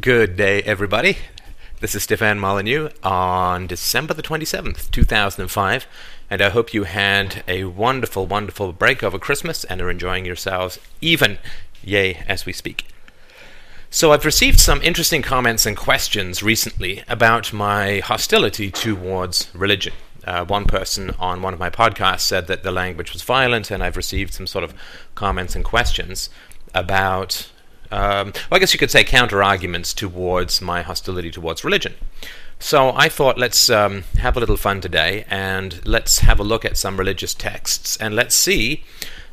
Good day, everybody. This is Stefan Molyneux on December the 27th, 2005, and I hope you had a wonderful, wonderful break over Christmas and are enjoying yourselves even, yay, as we speak. So, I've received some interesting comments and questions recently about my hostility towards religion. Uh, one person on one of my podcasts said that the language was violent, and I've received some sort of comments and questions about um, well, I guess you could say counter arguments towards my hostility towards religion. So I thought let's um, have a little fun today and let's have a look at some religious texts and let's see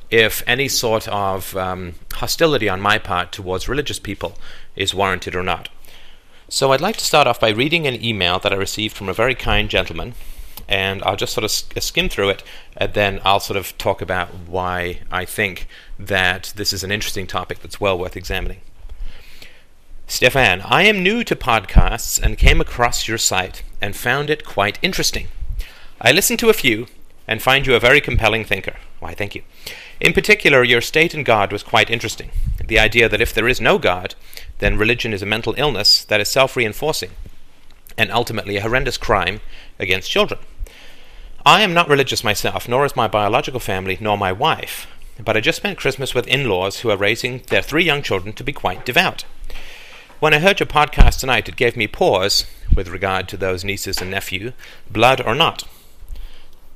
if any sort of um, hostility on my part towards religious people is warranted or not. So I'd like to start off by reading an email that I received from a very kind gentleman and I'll just sort of uh, skim through it, and then I'll sort of talk about why I think that this is an interesting topic that's well worth examining. Stefan, I am new to podcasts and came across your site and found it quite interesting. I listened to a few and find you a very compelling thinker. Why, thank you. In particular, your state in God was quite interesting. The idea that if there is no God, then religion is a mental illness that is self reinforcing and ultimately a horrendous crime against children. I am not religious myself, nor is my biological family, nor my wife, but I just spent Christmas with in laws who are raising their three young children to be quite devout. When I heard your podcast tonight, it gave me pause with regard to those nieces and nephew, blood or not.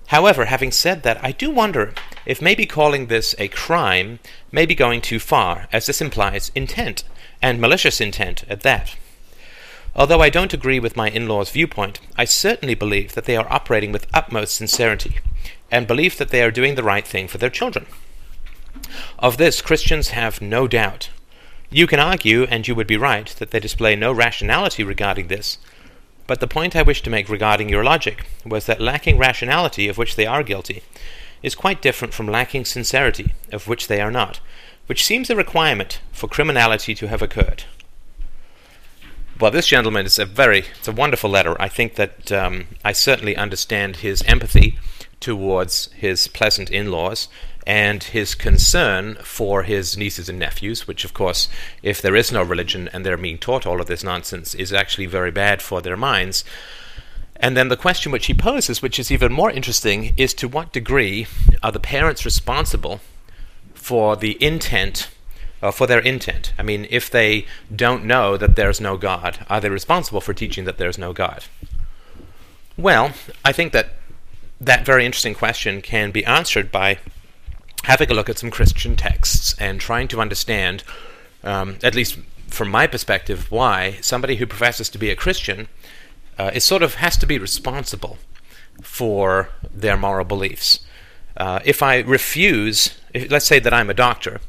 However, having said that, I do wonder if maybe calling this a crime may be going too far, as this implies intent, and malicious intent at that. Although I don't agree with my in law's viewpoint, I certainly believe that they are operating with utmost sincerity and believe that they are doing the right thing for their children. Of this, Christians have no doubt. You can argue, and you would be right, that they display no rationality regarding this, but the point I wish to make regarding your logic was that lacking rationality, of which they are guilty, is quite different from lacking sincerity, of which they are not, which seems a requirement for criminality to have occurred. Well, this gentleman is a very, it's a wonderful letter. I think that um, I certainly understand his empathy towards his pleasant in-laws and his concern for his nieces and nephews, which, of course, if there is no religion and they're being taught all of this nonsense, is actually very bad for their minds. And then the question which he poses, which is even more interesting, is to what degree are the parents responsible for the intent uh, for their intent. I mean, if they don't know that there's no God, are they responsible for teaching that there's no God? Well, I think that that very interesting question can be answered by having a look at some Christian texts and trying to understand, um, at least from my perspective, why somebody who professes to be a Christian uh, is sort of has to be responsible for their moral beliefs. Uh, if I refuse, if, let's say that I'm a doctor,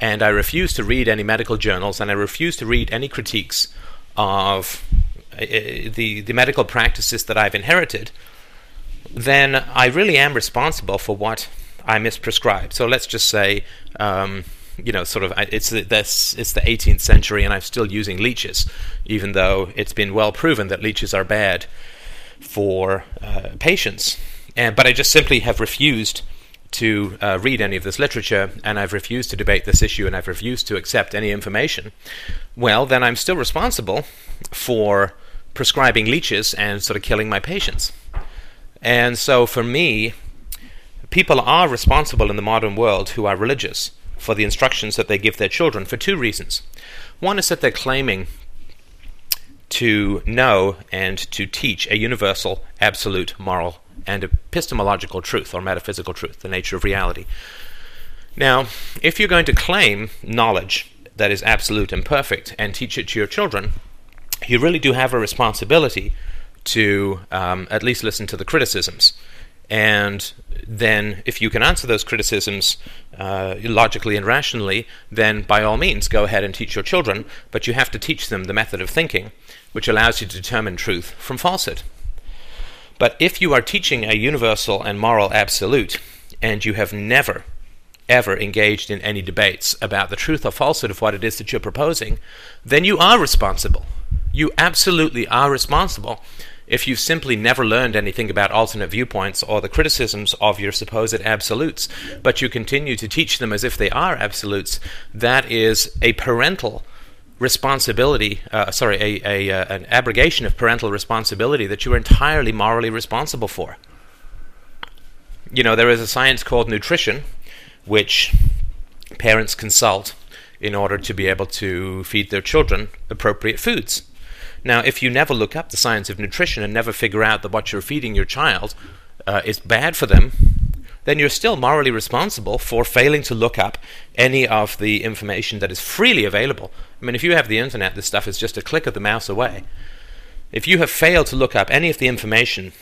and I refuse to read any medical journals, and I refuse to read any critiques of uh, the the medical practices that I've inherited, then I really am responsible for what I misprescribe. So let's just say, um, you know, sort of, it's the, it's the 18th century, and I'm still using leeches, even though it's been well proven that leeches are bad for uh, patients. And but I just simply have refused to uh, read any of this literature and I've refused to debate this issue and I've refused to accept any information, well, then I'm still responsible for prescribing leeches and sort of killing my patients. And so for me, people are responsible in the modern world who are religious for the instructions that they give their children for two reasons. One is that they're claiming to know and to teach a universal, absolute moral and epistemological truth or metaphysical truth, the nature of reality. Now, if you're going to claim knowledge that is absolute and perfect and teach it to your children, you really do have a responsibility to um, at least listen to the criticisms. And then, if you can answer those criticisms uh, logically and rationally, then by all means go ahead and teach your children, but you have to teach them the method of thinking which allows you to determine truth from falsehood. But if you are teaching a universal and moral absolute, and you have never, ever engaged in any debates about the truth or falsehood of what it is that you're proposing, then you are responsible. You absolutely are responsible if you've simply never learned anything about alternate viewpoints or the criticisms of your supposed absolutes, but you continue to teach them as if they are absolutes, that is a parental responsibility, uh, sorry, a, a, uh, an abrogation of parental responsibility that you are entirely morally responsible for. You know, there is a science called nutrition, which parents consult in order to be able to feed their children appropriate foods. Now, if you never look up the science of nutrition and never figure out that what you're feeding your child uh, is bad for them, then you're still morally responsible for failing to look up any of the information that is freely available. I mean, if you have the internet, this stuff is just a click of the mouse away. If you have failed to look up any of the information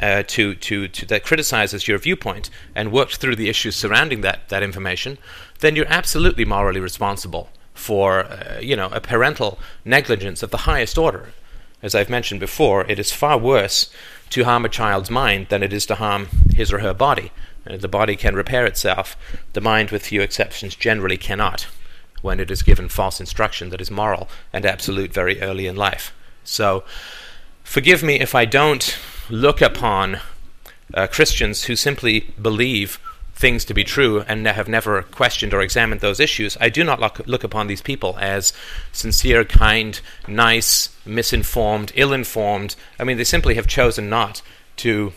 uh, to, to, to, that criticizes your viewpoint and worked through the issues surrounding that, that information, then you're absolutely morally responsible for uh, you know a parental negligence of the highest order. As I've mentioned before, it is far worse to harm a child's mind than it is to harm his or her body. The body can repair itself, the mind, with few exceptions, generally cannot when it is given false instruction that is moral and absolute very early in life. So, forgive me if I don't look upon uh, Christians who simply believe things to be true and have never questioned or examined those issues, I do not look, look upon these people as sincere, kind, nice, misinformed, ill informed. I mean, they simply have chosen not to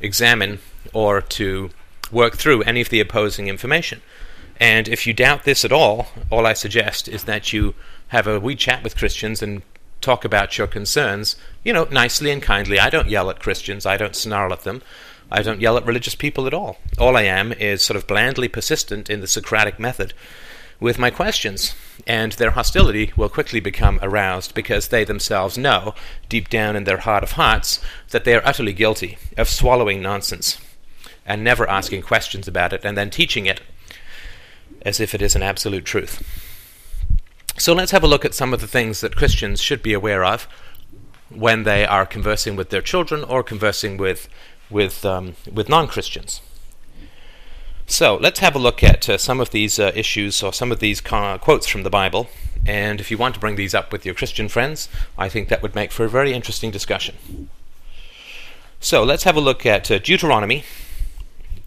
examine or to work through any of the opposing information. And if you doubt this at all, all I suggest is that you have a wee chat with Christians and talk about your concerns, you know, nicely and kindly. I don't yell at Christians, I don't snarl at them. I don't yell at religious people at all. All I am is sort of blandly persistent in the Socratic method with my questions, and their hostility will quickly become aroused because they themselves know, deep down in their heart of hearts, that they are utterly guilty of swallowing nonsense and never asking questions about it and then teaching it as if it is an absolute truth. So let's have a look at some of the things that Christians should be aware of when they are conversing with their children or conversing with with um, with non-Christians. So let's have a look at uh, some of these uh, issues or some of these quotes from the Bible. And if you want to bring these up with your Christian friends, I think that would make for a very interesting discussion. So let's have a look at uh, Deuteronomy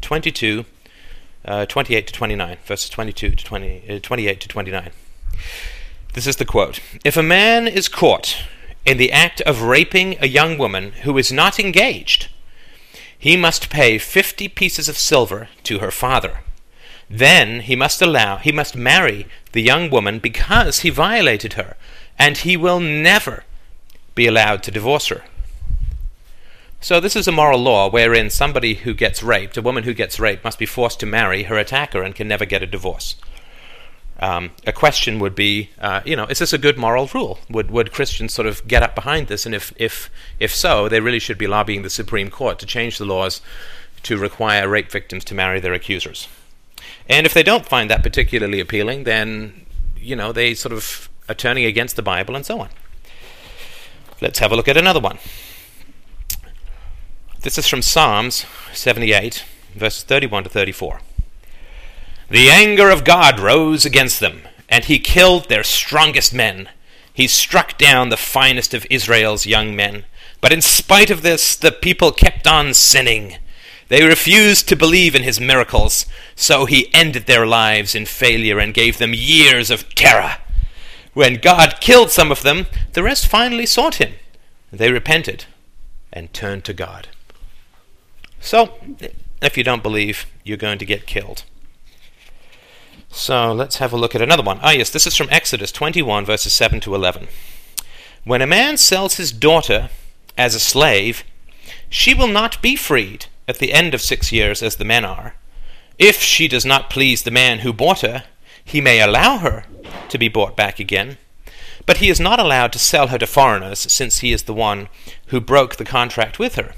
22, uh, 28 to 29, verses 22 to 20, uh, 28 to 29. This is the quote If a man is caught in the act of raping a young woman who is not engaged, he must pay fifty pieces of silver to her father. Then he must allow he must marry the young woman because he violated her, and he will never be allowed to divorce her. So this is a moral law wherein somebody who gets raped, a woman who gets raped, must be forced to marry her attacker and can never get a divorce. Um, a question would be, uh, you know, is this a good moral rule? Would would Christians sort of get up behind this? And if if if so, they really should be lobbying the Supreme Court to change the laws to require rape victims to marry their accusers. And if they don't find that particularly appealing, then you know they sort of are turning against the Bible and so on. Let's have a look at another one. This is from Psalms 78, verses 31 to 34. The anger of God rose against them, and he killed their strongest men. He struck down the finest of Israel's young men. But in spite of this, the people kept on sinning. They refused to believe in his miracles, so he ended their lives in failure and gave them years of terror. When God killed some of them, the rest finally sought him. They repented and turned to God. So, if you don't believe, you're going to get killed. So let's have a look at another one. Ah, yes, this is from Exodus 21, verses 7 to 11. When a man sells his daughter as a slave, she will not be freed at the end of six years as the men are. If she does not please the man who bought her, he may allow her to be bought back again. But he is not allowed to sell her to foreigners, since he is the one who broke the contract with her.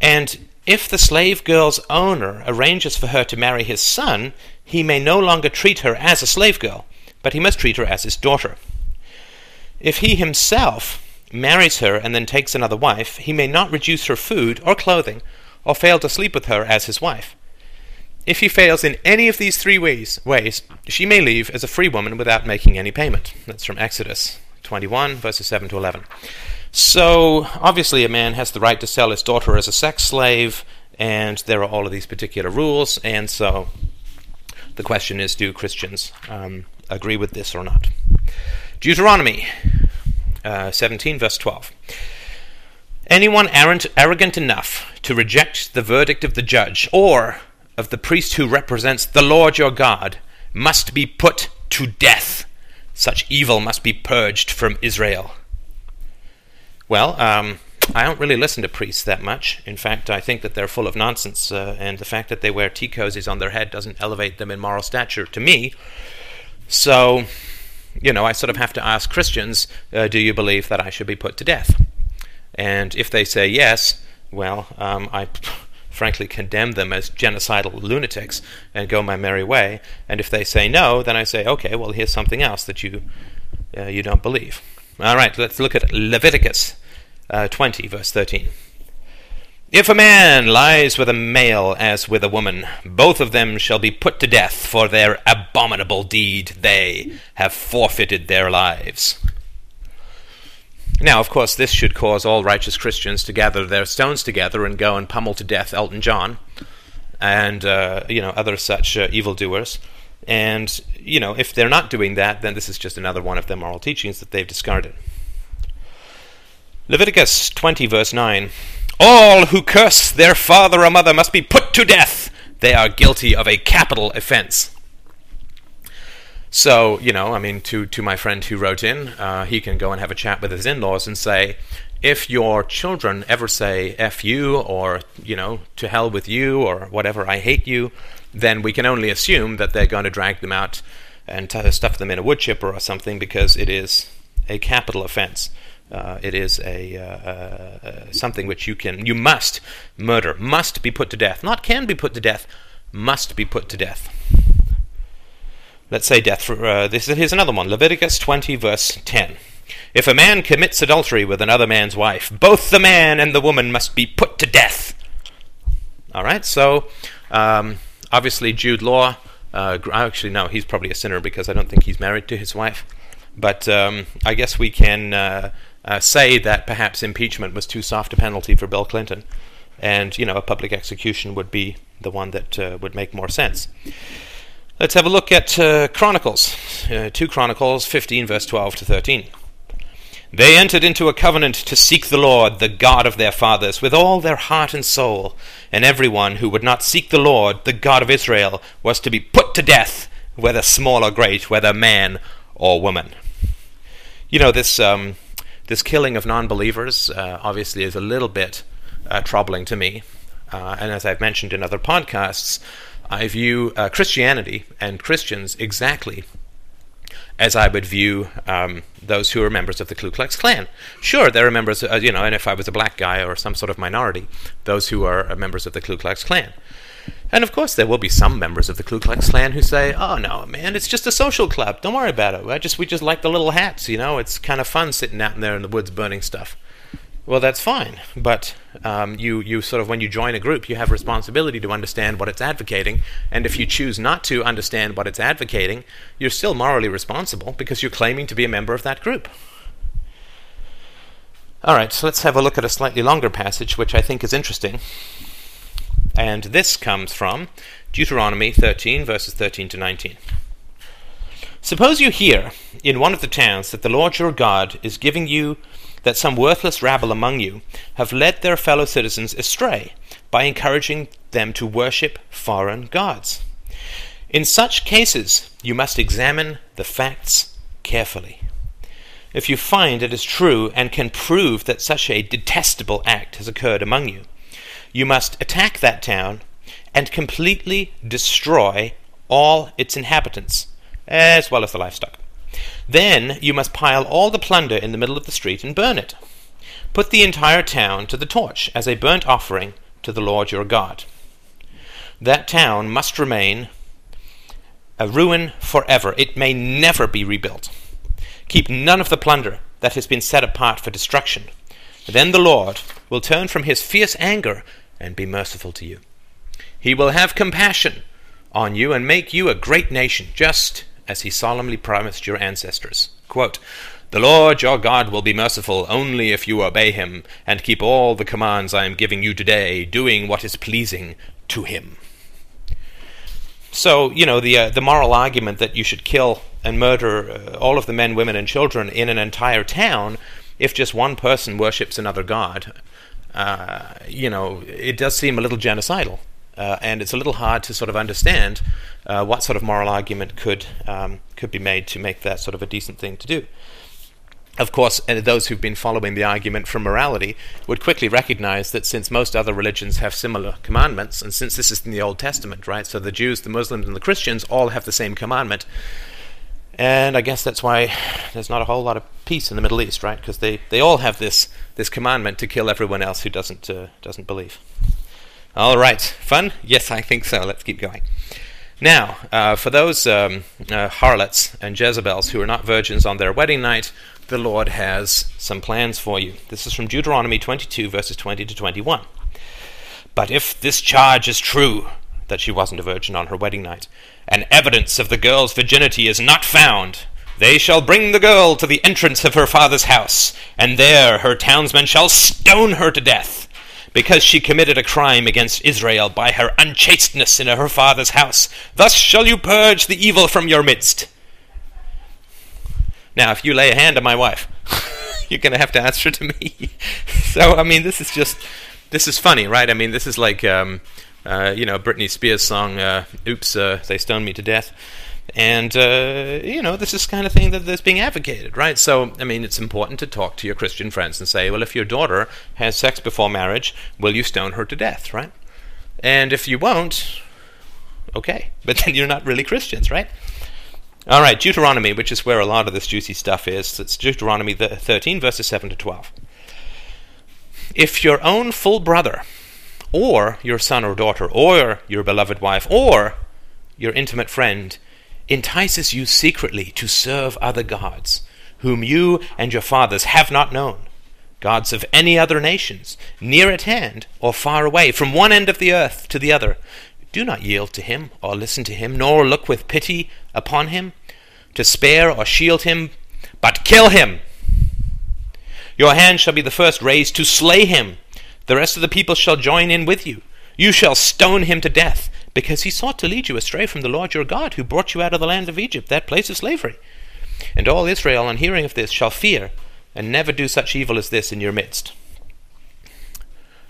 And if the slave girl's owner arranges for her to marry his son, he may no longer treat her as a slave girl, but he must treat her as his daughter. If he himself marries her and then takes another wife, he may not reduce her food or clothing, or fail to sleep with her as his wife. If he fails in any of these three ways, ways, she may leave as a free woman without making any payment. That's from Exodus 21, verses 7 to 11. So, obviously, a man has the right to sell his daughter as a sex slave, and there are all of these particular rules, and so the question is do Christians um, agree with this or not. Deuteronomy uh, 17, verse 12. Anyone arrogant enough to reject the verdict of the judge or of the priest who represents the Lord your God must be put to death. Such evil must be purged from Israel. Well, um, I don't really listen to priests that much. In fact, I think that they're full of nonsense, uh, and the fact that they wear tea cozies on their head doesn't elevate them in moral stature to me. So, you know, I sort of have to ask Christians, uh, do you believe that I should be put to death? And if they say yes, well, um, I frankly condemn them as genocidal lunatics and go my merry way. And if they say no, then I say, okay, well, here's something else that you uh, you don't believe. All right, let's look at Leviticus uh, 20, verse 13. If a man lies with a male as with a woman, both of them shall be put to death for their abominable deed. They have forfeited their lives. Now, of course, this should cause all righteous Christians to gather their stones together and go and pummel to death Elton John and uh, you know other such uh, evildoers. And you know, if they're not doing that, then this is just another one of their moral teachings that they've discarded. Leviticus 20, verse 9. All who curse their father or mother must be put to death. They are guilty of a capital offense. So, you know, I mean, to, to my friend who wrote in, uh, he can go and have a chat with his in laws and say, if your children ever say F you or, you know, to hell with you or whatever, I hate you, then we can only assume that they're going to drag them out and t- stuff them in a wood chipper or something because it is a capital offense. Uh, it is a uh, uh, uh something which you can, you must murder, must be put to death. Not can be put to death, must be put to death. Let's say death. For, uh, this here's another one. Leviticus 20 verse 10. If a man commits adultery with another man's wife, both the man and the woman must be put to death. All right. So um, obviously Jude Law. Uh, actually, no, he's probably a sinner because I don't think he's married to his wife. But um, I guess we can uh, say that perhaps impeachment was too soft a penalty for Bill Clinton, and you know a public execution would be the one that uh, would make more sense. Let's have a look at uh, Chronicles, uh, 2 Chronicles 15, verse 12 to 13. They entered into a covenant to seek the Lord, the God of their fathers, with all their heart and soul, and everyone who would not seek the Lord, the God of Israel, was to be put to death, whether small or great, whether man or woman. You know, this, um, this killing of non believers uh, obviously is a little bit uh, troubling to me. Uh, and as I've mentioned in other podcasts, I view uh, Christianity and Christians exactly as I would view um, those who are members of the Ku Klux Klan. Sure, there are members, uh, you know, and if I was a black guy or some sort of minority, those who are uh, members of the Ku Klux Klan. And of course, there will be some members of the Ku Klux Klan who say, "Oh no, man, it's just a social club. Don't worry about it. I just we just like the little hats, you know. It's kind of fun sitting out in there in the woods burning stuff." Well, that's fine, but um, you you sort of when you join a group, you have responsibility to understand what it's advocating, and if you choose not to understand what it's advocating, you're still morally responsible because you're claiming to be a member of that group. All right, so let's have a look at a slightly longer passage, which I think is interesting, and this comes from Deuteronomy 13, verses 13 to 19. Suppose you hear in one of the towns that the Lord your God is giving you that some worthless rabble among you have led their fellow citizens astray by encouraging them to worship foreign gods. In such cases, you must examine the facts carefully. If you find it is true and can prove that such a detestable act has occurred among you, you must attack that town and completely destroy all its inhabitants, as well as the livestock. Then you must pile all the plunder in the middle of the street and burn it. Put the entire town to the torch as a burnt offering to the Lord your God. That town must remain a ruin forever. It may never be rebuilt. Keep none of the plunder that has been set apart for destruction. Then the Lord will turn from his fierce anger and be merciful to you. He will have compassion on you and make you a great nation, just as he solemnly promised your ancestors. Quote, the Lord your God will be merciful only if you obey him and keep all the commands I am giving you today, doing what is pleasing to him. So, you know, the, uh, the moral argument that you should kill and murder uh, all of the men, women, and children in an entire town if just one person worships another god. Uh, you know, it does seem a little genocidal. Uh, and it's a little hard to sort of understand uh, what sort of moral argument could um, could be made to make that sort of a decent thing to do. Of course, those who've been following the argument from morality would quickly recognize that since most other religions have similar commandments, and since this is in the Old Testament, right, so the Jews, the Muslims, and the Christians all have the same commandment, and I guess that's why there's not a whole lot of peace in the Middle East, right? Because they, they all have this this commandment to kill everyone else who doesn't uh, doesn't believe. All right, fun? Yes, I think so. Let's keep going. Now, uh, for those um, uh, harlots and Jezebels who are not virgins on their wedding night, the Lord has some plans for you. This is from Deuteronomy 22, verses 20 to 21. But if this charge is true, that she wasn't a virgin on her wedding night, and evidence of the girl's virginity is not found, they shall bring the girl to the entrance of her father's house, and there her townsmen shall stone her to death because she committed a crime against Israel by her unchasteness in her father's house. Thus shall you purge the evil from your midst. Now, if you lay a hand on my wife, you're going to have to answer to me. so, I mean, this is just, this is funny, right? I mean, this is like, um, uh, you know, Britney Spears' song, uh, Oops, uh, They Stoned Me to Death. And, uh, you know, this is kind of thing that, that's being advocated, right? So, I mean, it's important to talk to your Christian friends and say, well, if your daughter has sex before marriage, will you stone her to death, right? And if you won't, okay. But then you're not really Christians, right? All right, Deuteronomy, which is where a lot of this juicy stuff is. It's Deuteronomy 13, verses 7 to 12. If your own full brother, or your son or daughter, or your beloved wife, or your intimate friend, entices you secretly to serve other gods, whom you and your fathers have not known, gods of any other nations, near at hand or far away, from one end of the earth to the other. Do not yield to him or listen to him, nor look with pity upon him, to spare or shield him, but kill him. Your hand shall be the first raised to slay him. The rest of the people shall join in with you. You shall stone him to death because he sought to lead you astray from the Lord your God, who brought you out of the land of Egypt, that place of slavery. And all Israel, on hearing of this, shall fear, and never do such evil as this in your midst.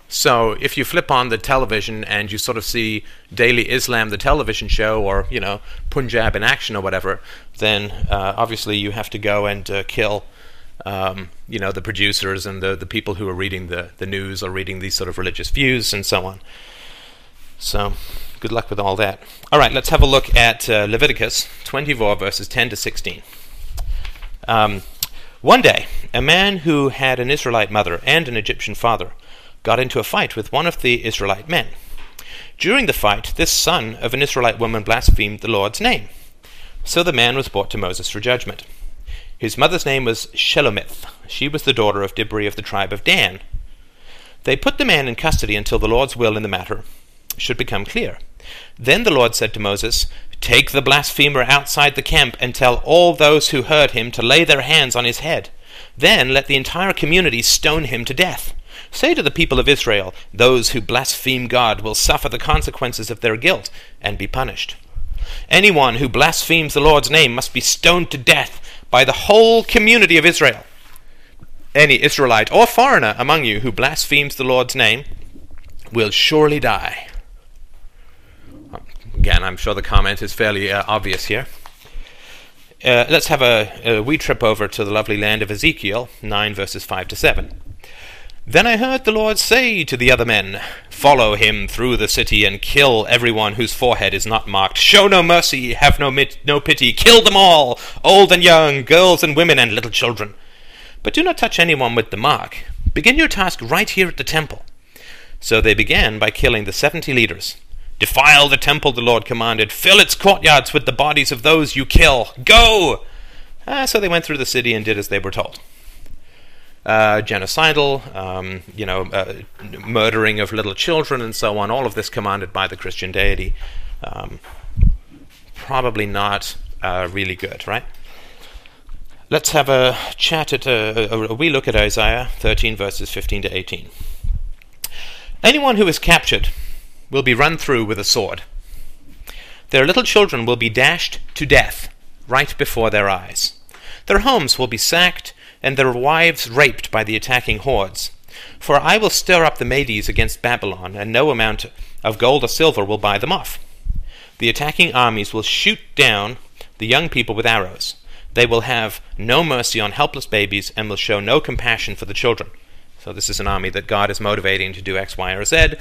So, if you flip on the television and you sort of see Daily Islam, the television show, or, you know, Punjab in action or whatever, then uh, obviously you have to go and uh, kill, um, you know, the producers and the, the people who are reading the, the news or reading these sort of religious views and so on. So, good luck with all that. All right, let's have a look at uh, Leviticus 24, verses 10 to 16. Um, one day, a man who had an Israelite mother and an Egyptian father got into a fight with one of the Israelite men. During the fight, this son of an Israelite woman blasphemed the Lord's name. So the man was brought to Moses for judgment. His mother's name was Shelomith. She was the daughter of Dibri of the tribe of Dan. They put the man in custody until the Lord's will in the matter should become clear. Then the Lord said to Moses, Take the blasphemer outside the camp and tell all those who heard him to lay their hands on his head. Then let the entire community stone him to death. Say to the people of Israel, Those who blaspheme God will suffer the consequences of their guilt and be punished. Anyone who blasphemes the Lord's name must be stoned to death by the whole community of Israel. Any Israelite or foreigner among you who blasphemes the Lord's name will surely die. Again, I'm sure the comment is fairly uh, obvious here. Uh, let's have a, a wee trip over to the lovely land of Ezekiel 9 verses 5 to 7. Then I heard the Lord say to the other men, Follow him through the city and kill everyone whose forehead is not marked. Show no mercy, have no, mit- no pity. Kill them all, old and young, girls and women and little children. But do not touch anyone with the mark. Begin your task right here at the temple. So they began by killing the seventy leaders Defile the temple, the Lord commanded. Fill its courtyards with the bodies of those you kill. Go! Ah, so they went through the city and did as they were told. Uh, genocidal, um, you know, uh, murdering of little children and so on, all of this commanded by the Christian deity. Um, probably not uh, really good, right? Let's have a chat at a, a, a wee look at Isaiah 13, verses 15 to 18. Anyone who is captured will be run through with a sword. Their little children will be dashed to death right before their eyes. Their homes will be sacked, and their wives raped by the attacking hordes. For I will stir up the Medes against Babylon, and no amount of gold or silver will buy them off. The attacking armies will shoot down the young people with arrows. They will have no mercy on helpless babies and will show no compassion for the children. So, this is an army that God is motivating to do X, Y, or Z.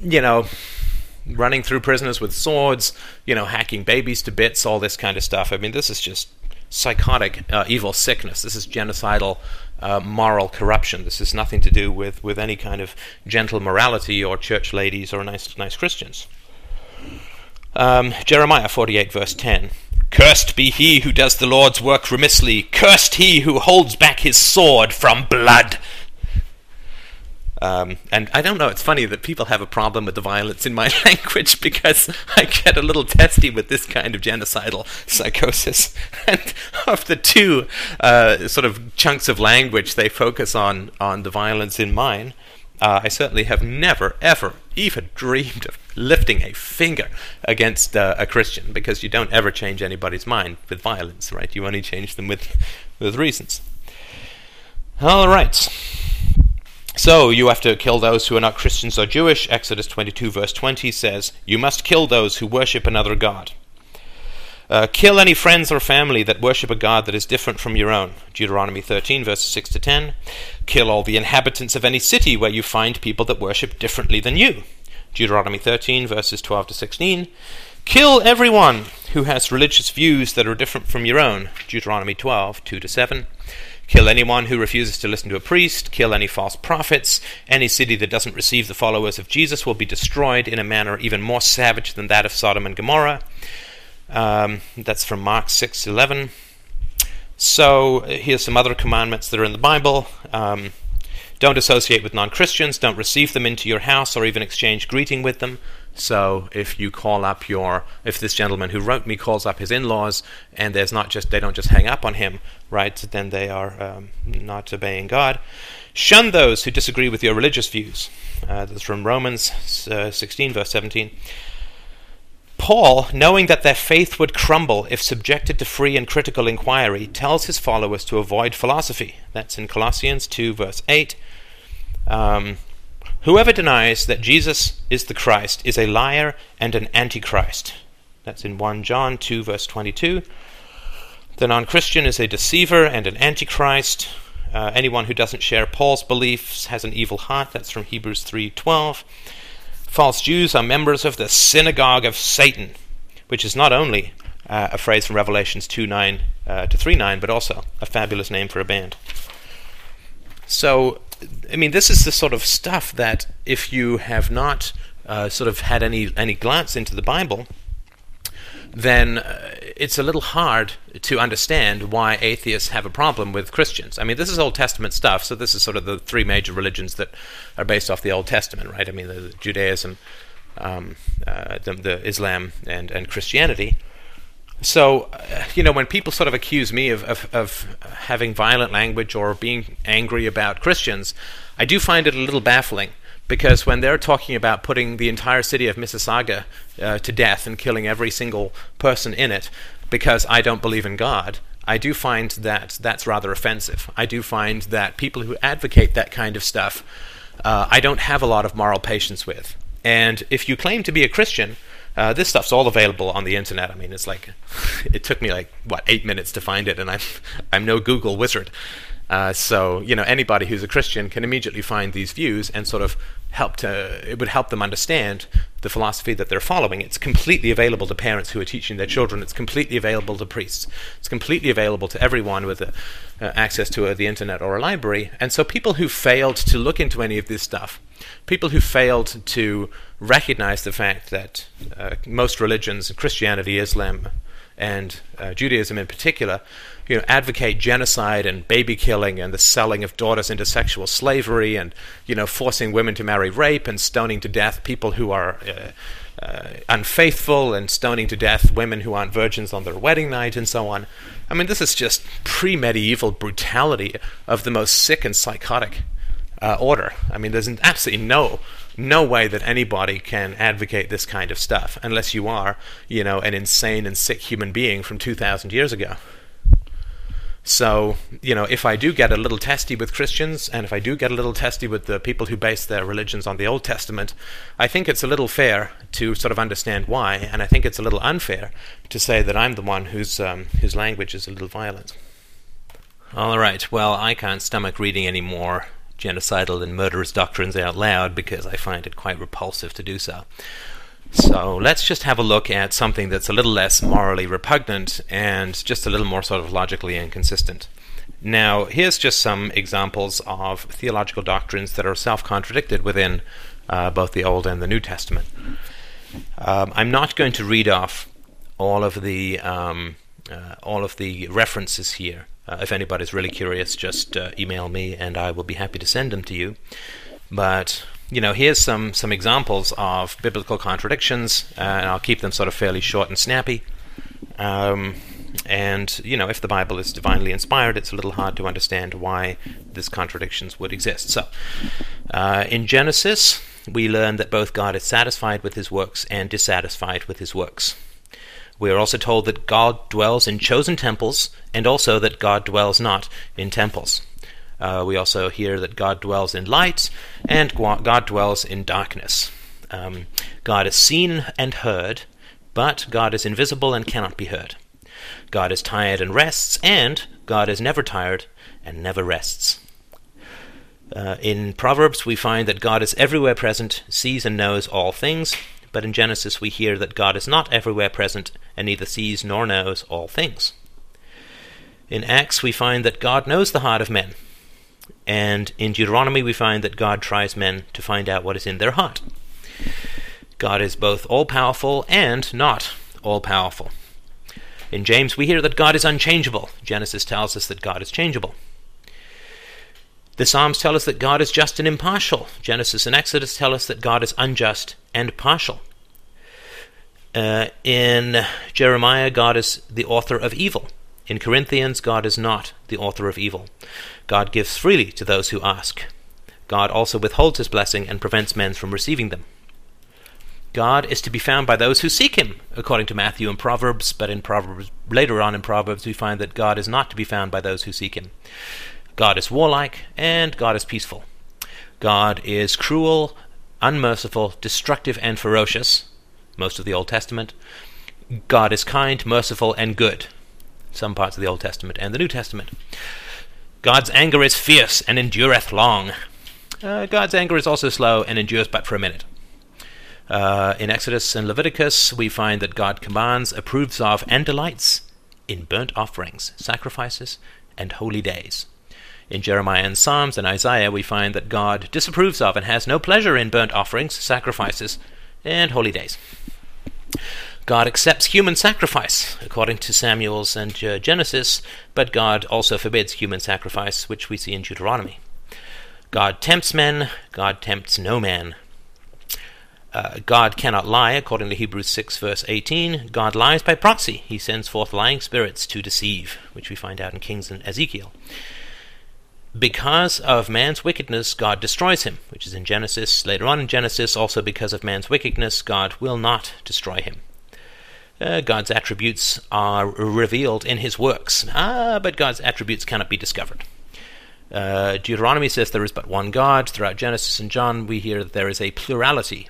You know, running through prisoners with swords, you know, hacking babies to bits, all this kind of stuff. I mean, this is just psychotic uh, evil sickness. This is genocidal uh, moral corruption. This has nothing to do with, with any kind of gentle morality or church ladies or nice nice Christians. Um, Jeremiah 48 verse 10. Cursed be he who does the Lord's work remissly. Cursed he who holds back his sword from blood. Um, and I don't know, it's funny that people have a problem with the violence in my language because I get a little testy with this kind of genocidal psychosis. And of the two uh, sort of chunks of language they focus on, on the violence in mine, uh, I certainly have never, ever, even dreamed of lifting a finger against uh, a Christian because you don't ever change anybody's mind with violence, right? You only change them with, with reasons. All right. So you have to kill those who are not Christians or Jewish. Exodus 22, verse 20 says, You must kill those who worship another God. Uh, kill any friends or family that worship a God that is different from your own. Deuteronomy 13, verses 6 to 10. Kill all the inhabitants of any city where you find people that worship differently than you. Deuteronomy 13, verses 12 to 16. Kill everyone who has religious views that are different from your own. Deuteronomy 12, 2 to 7. Kill anyone who refuses to listen to a priest, kill any false prophets. Any city that doesn't receive the followers of Jesus will be destroyed in a manner even more savage than that of Sodom and Gomorrah. Um, that's from Mark 6:11. So here's some other commandments that are in the Bible. Um, don't associate with non-Christians. Don't receive them into your house or even exchange greeting with them. So if you call up your, if this gentleman who wrote me calls up his in-laws, and there's not just they don't just hang up on him, right? Then they are um, not obeying God. Shun those who disagree with your religious views. Uh, that's from Romans uh, 16, verse 17. Paul, knowing that their faith would crumble if subjected to free and critical inquiry, tells his followers to avoid philosophy. That's in Colossians 2, verse 8. Um, Whoever denies that Jesus is the Christ is a liar and an antichrist. That's in 1 John 2, verse 22. The non Christian is a deceiver and an antichrist. Uh, anyone who doesn't share Paul's beliefs has an evil heart. That's from Hebrews 3:12. False Jews are members of the synagogue of Satan, which is not only uh, a phrase from Revelations 2:9 uh, to 3:9, but also a fabulous name for a band. So I mean, this is the sort of stuff that if you have not uh, sort of had any any glance into the Bible, then uh, it's a little hard to understand why atheists have a problem with Christians. I mean, this is Old Testament stuff, so this is sort of the three major religions that are based off the Old Testament, right? I mean, the, Judaism, um, uh, the, the, Islam, and and Christianity. So, uh, you know, when people sort of accuse me of, of, of, having violent language or being angry about Christians, I do find it a little baffling because when they're talking about putting the entire city of Mississauga uh, to death and killing every single person in it because I don't believe in God, I do find that that's rather offensive. I do find that people who advocate that kind of stuff, uh, I don't have a lot of moral patience with. And if you claim to be a Christian, uh, this stuff's all available on the internet. I mean, it's like it took me like what eight minutes to find it, and I'm I'm no Google wizard. Uh, so you know anybody who's a Christian can immediately find these views and sort of help to it would help them understand the philosophy that they're following. It's completely available to parents who are teaching their children. It's completely available to priests. It's completely available to everyone with a, uh, access to a, the internet or a library. And so people who failed to look into any of this stuff, people who failed to recognize the fact that uh, most religions, Christianity, Islam, and uh, Judaism in particular, you know, advocate genocide and baby killing and the selling of daughters into sexual slavery and you know forcing women to marry rape and stoning to death people who are uh, uh, unfaithful and stoning to death women who aren't virgins on their wedding night and so on. I mean, this is just pre-medieval brutality of the most sick and psychotic uh, order. I mean, there's absolutely no no way that anybody can advocate this kind of stuff unless you are, you know, an insane and sick human being from 2,000 years ago. So, you know, if I do get a little testy with Christians, and if I do get a little testy with the people who base their religions on the Old Testament, I think it's a little fair to sort of understand why, and I think it's a little unfair to say that I'm the one whose um, whose language is a little violent. All right, well, I can't stomach reading any more genocidal and murderous doctrines out loud because I find it quite repulsive to do so. So let's just have a look at something that's a little less morally repugnant and just a little more sort of logically inconsistent. Now, here's just some examples of theological doctrines that are self contradicted within uh, both the Old and the New Testament. Um, I'm not going to read off all of the um, uh, all of the references here. Uh, if anybody's really curious, just uh, email me and I will be happy to send them to you. But you know, here's some some examples of biblical contradictions, uh, and I'll keep them sort of fairly short and snappy. Um, and you know, if the Bible is divinely inspired, it's a little hard to understand why these contradictions would exist. So, uh, in Genesis, we learn that both God is satisfied with His works and dissatisfied with His works. We are also told that God dwells in chosen temples, and also that God dwells not in temples. Uh, we also hear that God dwells in light and God dwells in darkness. Um, God is seen and heard, but God is invisible and cannot be heard. God is tired and rests, and God is never tired and never rests. Uh, in Proverbs, we find that God is everywhere present, sees and knows all things, but in Genesis, we hear that God is not everywhere present and neither sees nor knows all things. In Acts, we find that God knows the heart of men, and in Deuteronomy, we find that God tries men to find out what is in their heart. God is both all powerful and not all powerful. In James, we hear that God is unchangeable. Genesis tells us that God is changeable. The Psalms tell us that God is just and impartial. Genesis and Exodus tell us that God is unjust and partial. Uh, in Jeremiah, God is the author of evil. In Corinthians, God is not the author of evil. God gives freely to those who ask. God also withholds his blessing and prevents men from receiving them. God is to be found by those who seek him, according to Matthew and Proverbs, but in Proverbs later on in Proverbs we find that God is not to be found by those who seek him. God is warlike and God is peaceful. God is cruel, unmerciful, destructive and ferocious, most of the Old Testament. God is kind, merciful and good, some parts of the Old Testament and the New Testament. God's anger is fierce and endureth long. Uh, God's anger is also slow and endures but for a minute. Uh, in Exodus and Leviticus, we find that God commands, approves of, and delights in burnt offerings, sacrifices, and holy days. In Jeremiah and Psalms and Isaiah, we find that God disapproves of and has no pleasure in burnt offerings, sacrifices, and holy days. God accepts human sacrifice, according to Samuel's and uh, Genesis, but God also forbids human sacrifice, which we see in Deuteronomy. God tempts men, God tempts no man. Uh, God cannot lie, according to Hebrews 6, verse 18. God lies by proxy. He sends forth lying spirits to deceive, which we find out in Kings and Ezekiel. Because of man's wickedness, God destroys him, which is in Genesis. Later on in Genesis, also because of man's wickedness, God will not destroy him. Uh, God's attributes are revealed in his works, ah, but God's attributes cannot be discovered. Uh, Deuteronomy says there is but one God. Throughout Genesis and John, we hear that there is a plurality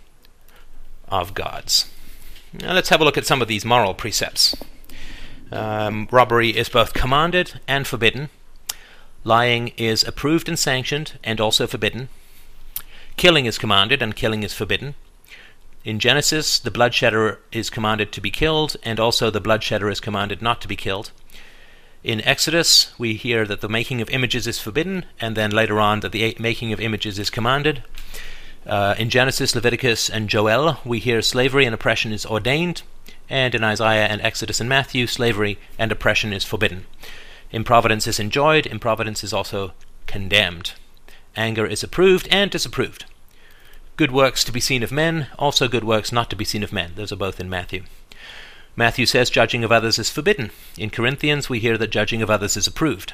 of gods. Now let's have a look at some of these moral precepts. Um, robbery is both commanded and forbidden. Lying is approved and sanctioned and also forbidden. Killing is commanded and killing is forbidden. In Genesis, the bloodshedder is commanded to be killed, and also the bloodshedder is commanded not to be killed. In Exodus, we hear that the making of images is forbidden, and then later on that the making of images is commanded. Uh, in Genesis, Leviticus, and Joel, we hear slavery and oppression is ordained, and in Isaiah and Exodus and Matthew, slavery and oppression is forbidden. Improvidence is enjoyed, improvidence is also condemned. Anger is approved and disapproved. Good works to be seen of men, also good works not to be seen of men. Those are both in Matthew. Matthew says judging of others is forbidden. In Corinthians, we hear that judging of others is approved.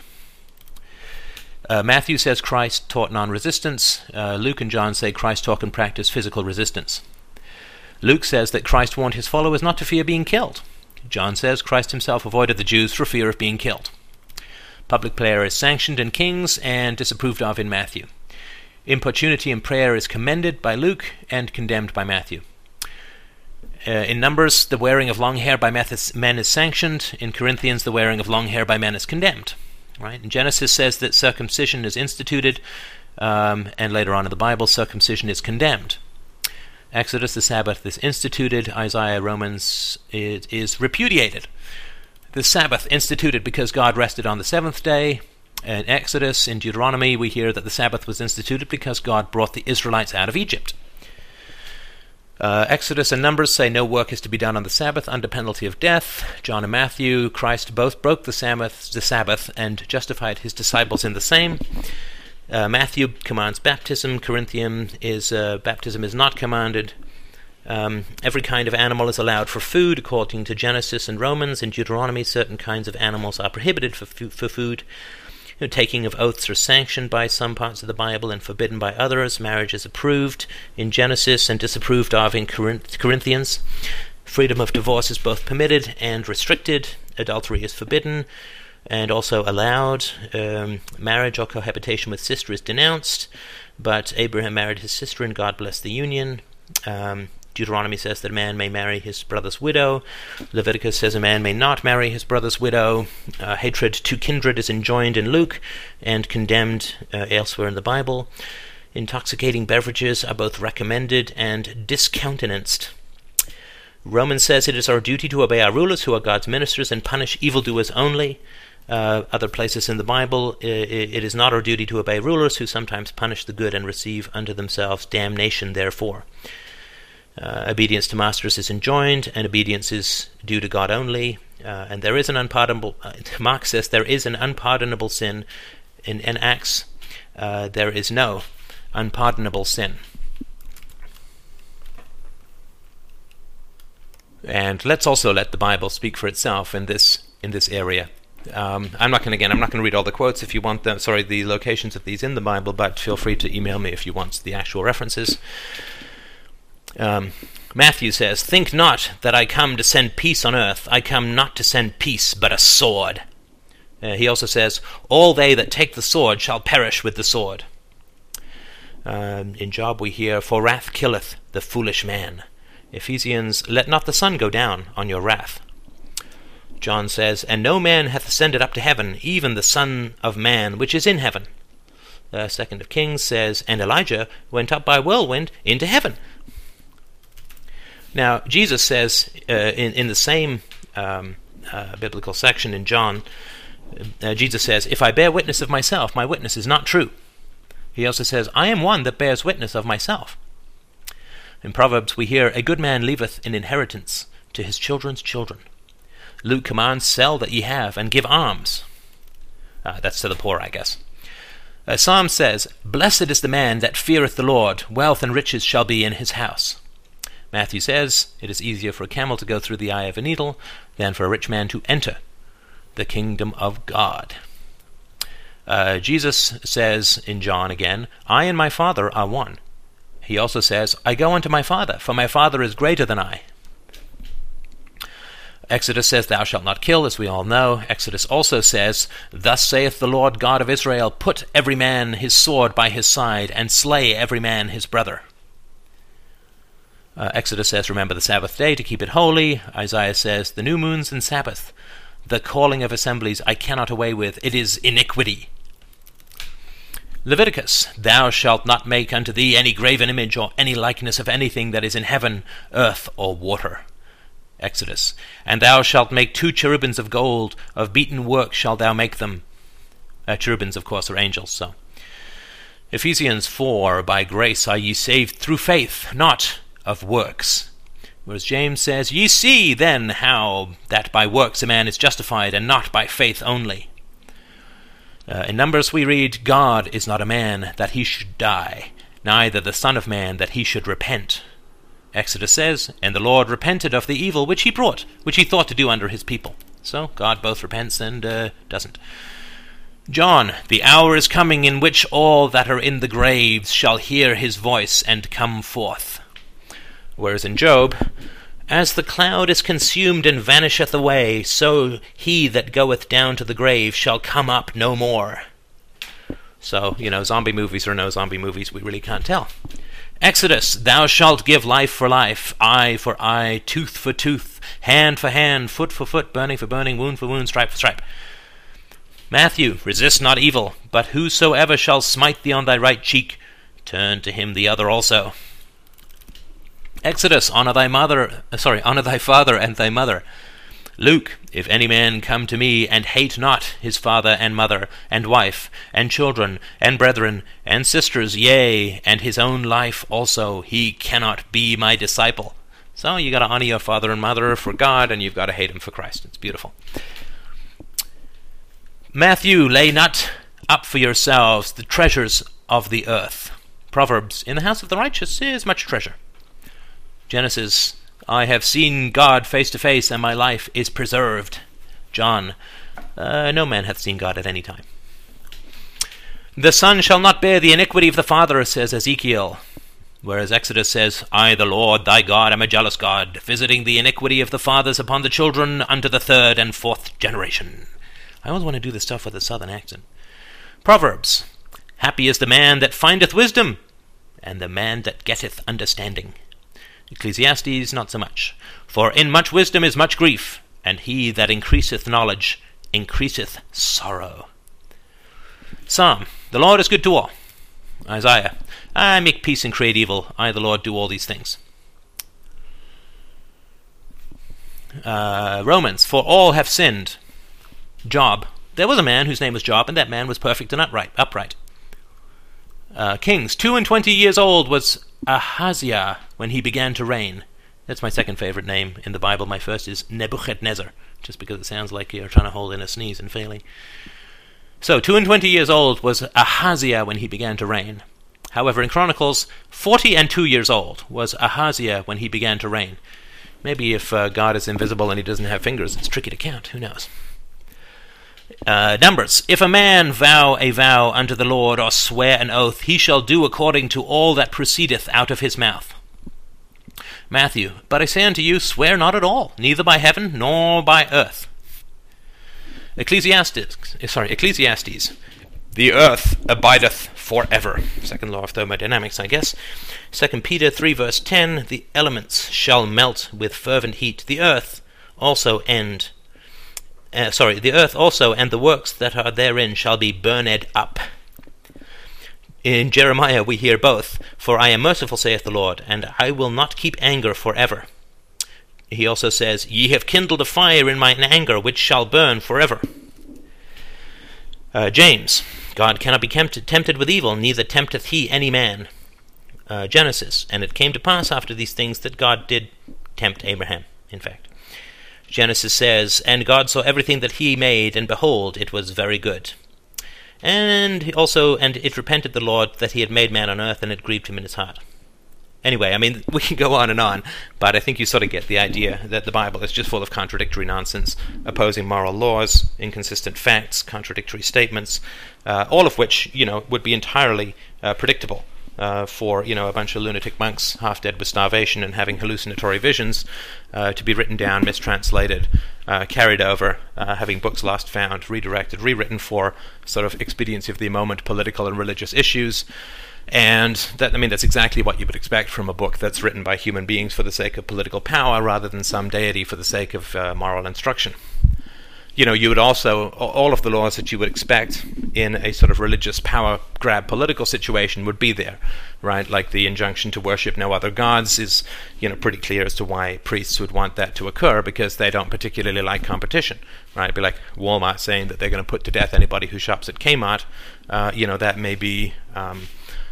Uh, Matthew says Christ taught non resistance. Uh, Luke and John say Christ taught and practiced physical resistance. Luke says that Christ warned his followers not to fear being killed. John says Christ himself avoided the Jews for fear of being killed. Public prayer is sanctioned in Kings and disapproved of in Matthew. Importunity in prayer is commended by Luke and condemned by Matthew. Uh, in Numbers, the wearing of long hair by men is sanctioned. In Corinthians, the wearing of long hair by men is condemned. Right? And Genesis says that circumcision is instituted, um, and later on in the Bible, circumcision is condemned. Exodus, the Sabbath is instituted. Isaiah, Romans is, is repudiated. The Sabbath instituted because God rested on the seventh day. In Exodus, in Deuteronomy, we hear that the Sabbath was instituted because God brought the Israelites out of Egypt. Uh, Exodus and Numbers say no work is to be done on the Sabbath under penalty of death. John and Matthew, Christ both broke the Sabbath, the Sabbath and justified his disciples in the same. Uh, Matthew commands baptism. Corinthian is uh, baptism is not commanded. Um, every kind of animal is allowed for food, according to Genesis and Romans. In Deuteronomy, certain kinds of animals are prohibited for, for food. You know, taking of oaths are sanctioned by some parts of the Bible and forbidden by others. Marriage is approved in Genesis and disapproved of in Corinthians. Freedom of divorce is both permitted and restricted. Adultery is forbidden and also allowed. Um, marriage or cohabitation with sister is denounced, but Abraham married his sister and God blessed the union. Um, Deuteronomy says that a man may marry his brother's widow. Leviticus says a man may not marry his brother's widow. Uh, hatred to kindred is enjoined in Luke and condemned uh, elsewhere in the Bible. Intoxicating beverages are both recommended and discountenanced. Romans says it is our duty to obey our rulers who are God's ministers and punish evildoers only. Uh, other places in the Bible, it is not our duty to obey rulers who sometimes punish the good and receive unto themselves damnation, therefore. Uh, obedience to masters is enjoined, and obedience is due to God only. Uh, and there is an unpardonable, uh, says, there is an unpardonable sin in, in Acts. Uh, there is no unpardonable sin. And let's also let the Bible speak for itself in this in this area. Um, I'm not going again. I'm not going to read all the quotes if you want them. Sorry, the locations of these in the Bible, but feel free to email me if you want the actual references. Um, Matthew says, Think not that I come to send peace on earth. I come not to send peace, but a sword. Uh, he also says, All they that take the sword shall perish with the sword. Um, in Job we hear, For wrath killeth the foolish man. Ephesians, Let not the sun go down on your wrath. John says, And no man hath ascended up to heaven, even the Son of Man which is in heaven. Uh, Second of Kings says, And Elijah went up by whirlwind into heaven. Now, Jesus says uh, in, in the same um, uh, biblical section in John, uh, Jesus says, If I bear witness of myself, my witness is not true. He also says, I am one that bears witness of myself. In Proverbs, we hear, A good man leaveth an inheritance to his children's children. Luke commands, Sell that ye have, and give alms. Uh, that's to the poor, I guess. Uh, Psalm says, Blessed is the man that feareth the Lord, wealth and riches shall be in his house. Matthew says, It is easier for a camel to go through the eye of a needle than for a rich man to enter the kingdom of God. Uh, Jesus says in John again, I and my Father are one. He also says, I go unto my Father, for my Father is greater than I. Exodus says, Thou shalt not kill, as we all know. Exodus also says, Thus saith the Lord God of Israel, Put every man his sword by his side, and slay every man his brother. Uh, Exodus says, Remember the Sabbath day to keep it holy. Isaiah says, The new moons and Sabbath, the calling of assemblies I cannot away with, it is iniquity. Leviticus, Thou shalt not make unto thee any graven image or any likeness of anything that is in heaven, earth, or water. Exodus, And thou shalt make two cherubims of gold, of beaten work shalt thou make them. Uh, cherubims, of course, are angels, so. Ephesians 4 By grace are ye saved through faith, not of works. Whereas James says, Ye see then how that by works a man is justified, and not by faith only. Uh, in Numbers we read, God is not a man that he should die, neither the Son of Man that he should repent. Exodus says, And the Lord repented of the evil which he brought, which he thought to do under his people. So God both repents and uh, doesn't. John, the hour is coming in which all that are in the graves shall hear his voice and come forth. Whereas in Job, as the cloud is consumed and vanisheth away, so he that goeth down to the grave shall come up no more. So, you know, zombie movies or no zombie movies, we really can't tell. Exodus, thou shalt give life for life, eye for eye, tooth for tooth, hand for hand, foot for foot, burning for burning, wound for wound, stripe for stripe. Matthew, resist not evil, but whosoever shall smite thee on thy right cheek, turn to him the other also. Exodus, honor thy mother, sorry, honor thy father and thy mother. Luke, if any man come to me and hate not his father and mother, and wife, and children, and brethren, and sisters, yea, and his own life also, he cannot be my disciple. So you got to honor your father and mother for God, and you've got to hate him for Christ. It's beautiful. Matthew, lay not up for yourselves the treasures of the earth. Proverbs, in the house of the righteous is much treasure. Genesis, I have seen God face to face, and my life is preserved. John, uh, no man hath seen God at any time. The son shall not bear the iniquity of the father, says Ezekiel. Whereas Exodus says, I, the Lord thy God, am a jealous God, visiting the iniquity of the fathers upon the children unto the third and fourth generation. I always want to do this stuff with a southern accent. Proverbs Happy is the man that findeth wisdom, and the man that getteth understanding. Ecclesiastes, not so much. For in much wisdom is much grief, and he that increaseth knowledge increaseth sorrow. Psalm The Lord is good to all. Isaiah I make peace and create evil. I, the Lord, do all these things. Uh, Romans For all have sinned Job. There was a man whose name was Job, and that man was perfect and upright. upright. Uh, Kings. Two and twenty years old was Ahaziah when he began to reign. That's my second favorite name in the Bible. My first is Nebuchadnezzar, just because it sounds like you're trying to hold in a sneeze and failing. So, two and twenty years old was Ahaziah when he began to reign. However, in Chronicles, forty and two years old was Ahaziah when he began to reign. Maybe if uh, God is invisible and he doesn't have fingers, it's tricky to count. Who knows? Uh, numbers. If a man vow a vow unto the Lord, or swear an oath, he shall do according to all that proceedeth out of his mouth. Matthew. But I say unto you, swear not at all, neither by heaven nor by earth. Ecclesiastes. Eh, sorry, Ecclesiastes. The earth abideth forever. Second law of thermodynamics, I guess. Second Peter 3 verse 10. The elements shall melt with fervent heat. The earth also end uh, sorry, the earth also and the works that are therein shall be burned up. In Jeremiah we hear both, For I am merciful, saith the Lord, and I will not keep anger for ever. He also says, Ye have kindled a fire in mine anger, which shall burn for ever. Uh, James, God cannot be tempted, tempted with evil, neither tempteth he any man. Uh, Genesis, and it came to pass after these things that God did tempt Abraham, in fact. Genesis says, And God saw everything that he made, and behold, it was very good. And also, and it repented the Lord that he had made man on earth, and it grieved him in his heart. Anyway, I mean, we can go on and on, but I think you sort of get the idea that the Bible is just full of contradictory nonsense, opposing moral laws, inconsistent facts, contradictory statements, uh, all of which, you know, would be entirely uh, predictable uh, for you know a bunch of lunatic monks half dead with starvation and having hallucinatory visions uh, to be written down, mistranslated, uh, carried over, uh, having books lost, found, redirected, rewritten for sort of expediency of the moment, political and religious issues. And that, I mean, that's exactly what you would expect from a book that's written by human beings for the sake of political power rather than some deity for the sake of uh, moral instruction you know, you would also all of the laws that you would expect in a sort of religious power grab political situation would be there, right? Like the injunction to worship no other gods is, you know, pretty clear as to why priests would want that to occur because they don't particularly like competition, right? It'd be like Walmart saying that they're going to put to death anybody who shops at Kmart. Uh, you know, that may be um,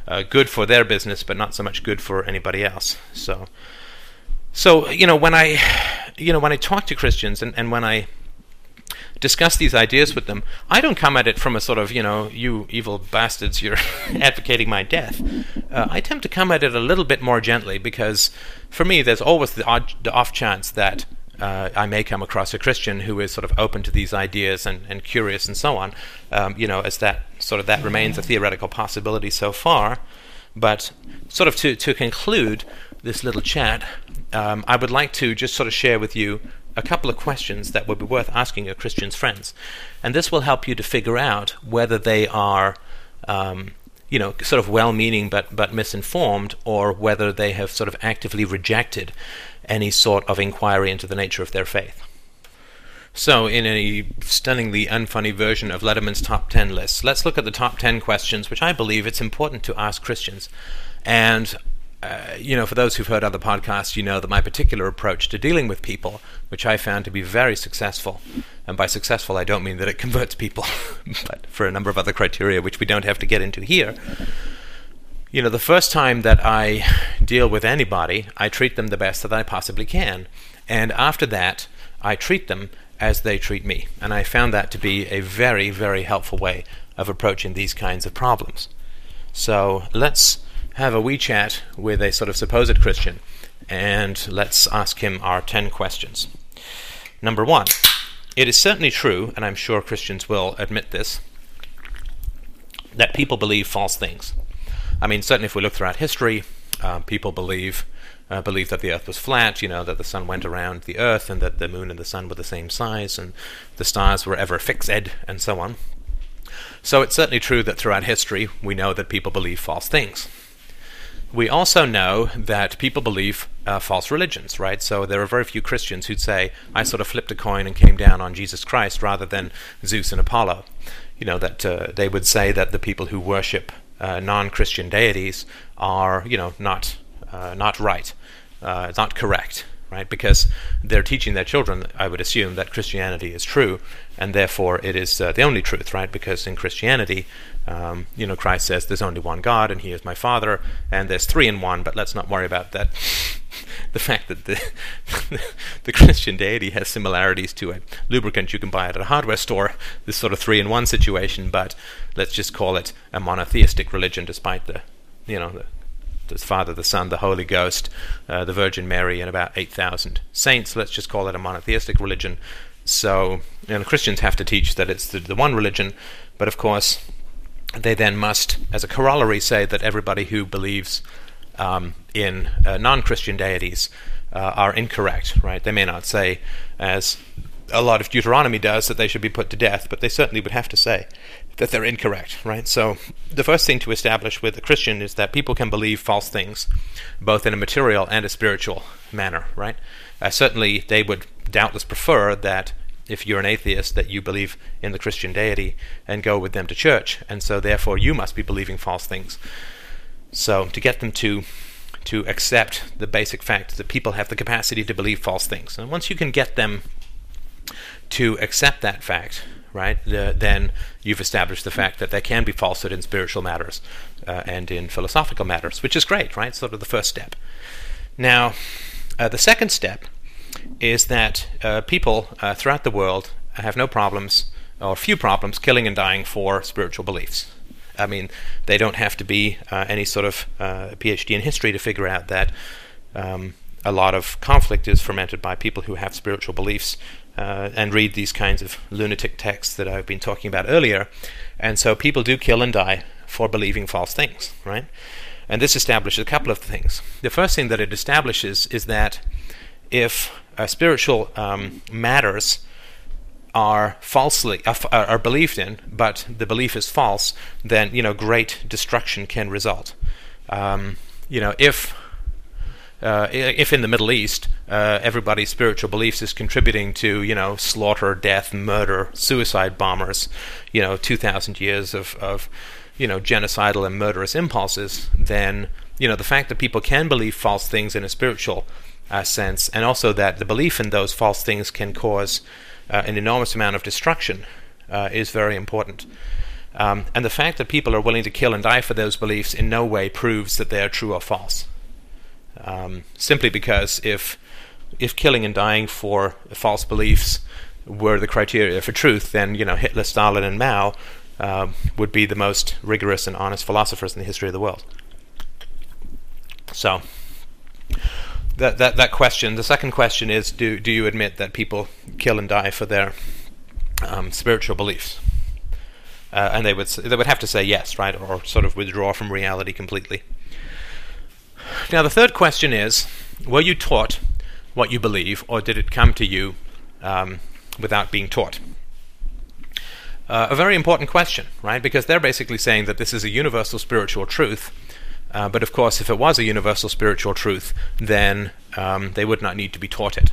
uh, good for their business, but not so much good for anybody else. So, so you know, when I, you know, when I talk to Christians and, and when I discuss these ideas with them, I don't come at it from a sort of, you know, you evil bastards, you're advocating my death. Uh, I tend to come at it a little bit more gently because for me, there's always the, odd, the off chance that uh, I may come across a Christian who is sort of open to these ideas and, and curious and so on. Um, you know, as that sort of that remains a theoretical possibility so far. But sort of to, to conclude this little chat, um, I would like to just sort of share with you a couple of questions that would be worth asking your Christian's friends. And this will help you to figure out whether they are, um, you know, sort of well meaning but, but misinformed, or whether they have sort of actively rejected any sort of inquiry into the nature of their faith. So, in a stunningly unfunny version of Letterman's top 10 list, let's look at the top 10 questions which I believe it's important to ask Christians. And uh, you know, for those who've heard other podcasts, you know that my particular approach to dealing with people, which I found to be very successful, and by successful I don't mean that it converts people, but for a number of other criteria which we don't have to get into here. You know, the first time that I deal with anybody, I treat them the best that I possibly can. And after that, I treat them as they treat me. And I found that to be a very, very helpful way of approaching these kinds of problems. So let's have a wee chat with a sort of supposed Christian, and let's ask him our 10 questions. Number one, it is certainly true, and I'm sure Christians will admit this, that people believe false things. I mean, certainly if we look throughout history, uh, people believe uh, believe that the Earth was flat, you know, that the sun went around the Earth, and that the moon and the sun were the same size, and the stars were ever fixed, and so on. So it's certainly true that throughout history we know that people believe false things. We also know that people believe uh, false religions, right? So there are very few Christians who'd say, I sort of flipped a coin and came down on Jesus Christ rather than Zeus and Apollo. You know, that uh, they would say that the people who worship uh, non Christian deities are, you know, not, uh, not right, uh, not correct, right? Because they're teaching their children, I would assume, that Christianity is true, and therefore it is uh, the only truth, right? Because in Christianity, um, you know, Christ says there's only one God and He is my Father, and there's three in one. But let's not worry about that. the fact that the the Christian deity has similarities to a lubricant you can buy at a hardware store, this sort of three in one situation. But let's just call it a monotheistic religion, despite the, you know, the, the Father, the Son, the Holy Ghost, uh, the Virgin Mary, and about 8,000 saints. Let's just call it a monotheistic religion. So, you know, Christians have to teach that it's the, the one religion, but of course, they then must, as a corollary, say that everybody who believes um, in uh, non-Christian deities uh, are incorrect. Right? They may not say, as a lot of Deuteronomy does, that they should be put to death, but they certainly would have to say that they're incorrect. Right? So the first thing to establish with a Christian is that people can believe false things, both in a material and a spiritual manner. Right? Uh, certainly, they would doubtless prefer that if you're an atheist, that you believe in the Christian deity and go with them to church, and so therefore you must be believing false things. So to get them to to accept the basic fact that people have the capacity to believe false things, and once you can get them to accept that fact, right, the, then you've established the fact that there can be falsehood in spiritual matters uh, and in philosophical matters, which is great, right? Sort of the first step. Now, uh, the second step is that uh, people uh, throughout the world have no problems or few problems killing and dying for spiritual beliefs. I mean, they don't have to be uh, any sort of uh, PhD in history to figure out that um, a lot of conflict is fermented by people who have spiritual beliefs uh, and read these kinds of lunatic texts that I've been talking about earlier. And so people do kill and die for believing false things, right? And this establishes a couple of things. The first thing that it establishes is that if uh, spiritual um, matters are falsely uh, are believed in, but the belief is false, then you know great destruction can result. Um, you know if uh, if in the Middle East uh, everybody's spiritual beliefs is contributing to you know slaughter, death, murder, suicide bombers, you know two thousand years of, of you know genocidal and murderous impulses, then you know the fact that people can believe false things in a spiritual uh, sense, and also that the belief in those false things can cause uh, an enormous amount of destruction uh, is very important. Um, and the fact that people are willing to kill and die for those beliefs in no way proves that they are true or false. Um, simply because if if killing and dying for false beliefs were the criteria for truth, then you know Hitler, Stalin, and Mao uh, would be the most rigorous and honest philosophers in the history of the world. So, that, that, that question. The second question is do, do you admit that people kill and die for their um, spiritual beliefs? Uh, and they would, they would have to say yes, right? Or sort of withdraw from reality completely. Now, the third question is were you taught what you believe, or did it come to you um, without being taught? Uh, a very important question, right? Because they're basically saying that this is a universal spiritual truth. Uh, but of course, if it was a universal spiritual truth, then um, they would not need to be taught it,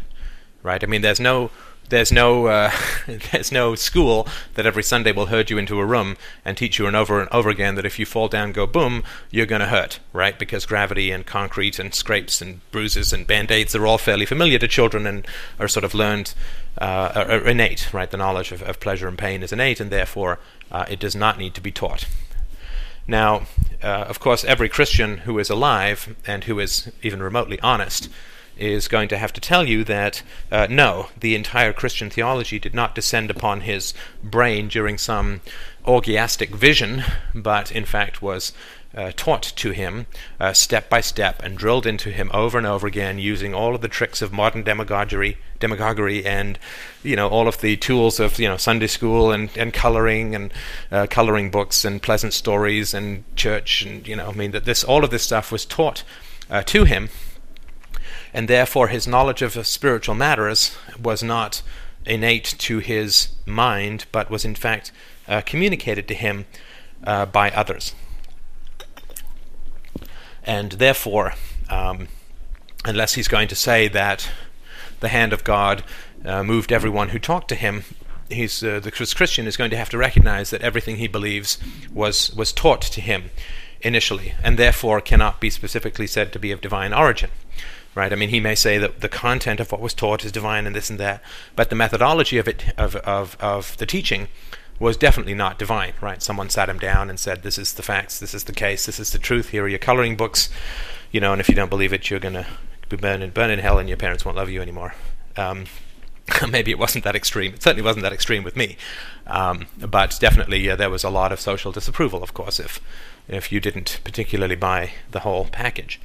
right? I mean, there's no there's no uh, there's no school that every Sunday will herd you into a room and teach you and over and over again that if you fall down, go boom, you're going to hurt, right? Because gravity and concrete and scrapes and bruises and band-aids are all fairly familiar to children and are sort of learned, uh, are innate, right? The knowledge of, of, pleasure and pain is innate, and therefore uh, it does not need to be taught. Now, uh, of course, every Christian who is alive and who is even remotely honest is going to have to tell you that uh, no, the entire Christian theology did not descend upon his brain during some orgiastic vision, but in fact was uh, taught to him uh, step by step and drilled into him over and over again using all of the tricks of modern demagoguery demagoguery and you know all of the tools of you know Sunday school and, and coloring and uh, coloring books and pleasant stories and church and you know I mean that this all of this stuff was taught uh, to him and therefore his knowledge of spiritual matters was not innate to his mind, but was in fact uh, communicated to him uh, by others. And therefore, um, unless he's going to say that the hand of God uh, moved everyone who talked to him, he's uh, the Christian is going to have to recognize that everything he believes was was taught to him initially, and therefore cannot be specifically said to be of divine origin right? I mean, he may say that the content of what was taught is divine and this and that, but the methodology of it of of of the teaching was definitely not divine, right? Someone sat him down and said, "This is the facts. This is the case. This is the truth. Here are your coloring books, you know, and if you don't believe it, you're gonna be burned in burn in hell, and your parents won't love you anymore." Um, maybe it wasn't that extreme. It certainly wasn't that extreme with me, um, but definitely uh, there was a lot of social disapproval, of course, if if you didn't particularly buy the whole package.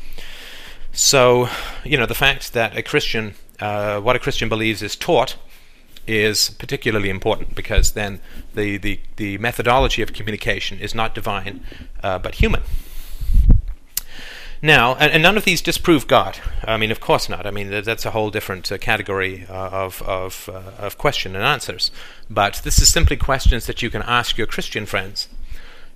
So, you know, the fact that a Christian, uh, what a Christian believes is taught, is particularly important because then the, the, the methodology of communication is not divine uh, but human. Now, and, and, none of these disprove God. I mean, of course not. I mean, that's a whole different uh, category uh, of of, uh, of question and answers. But this is simply questions that you can ask your Christian friends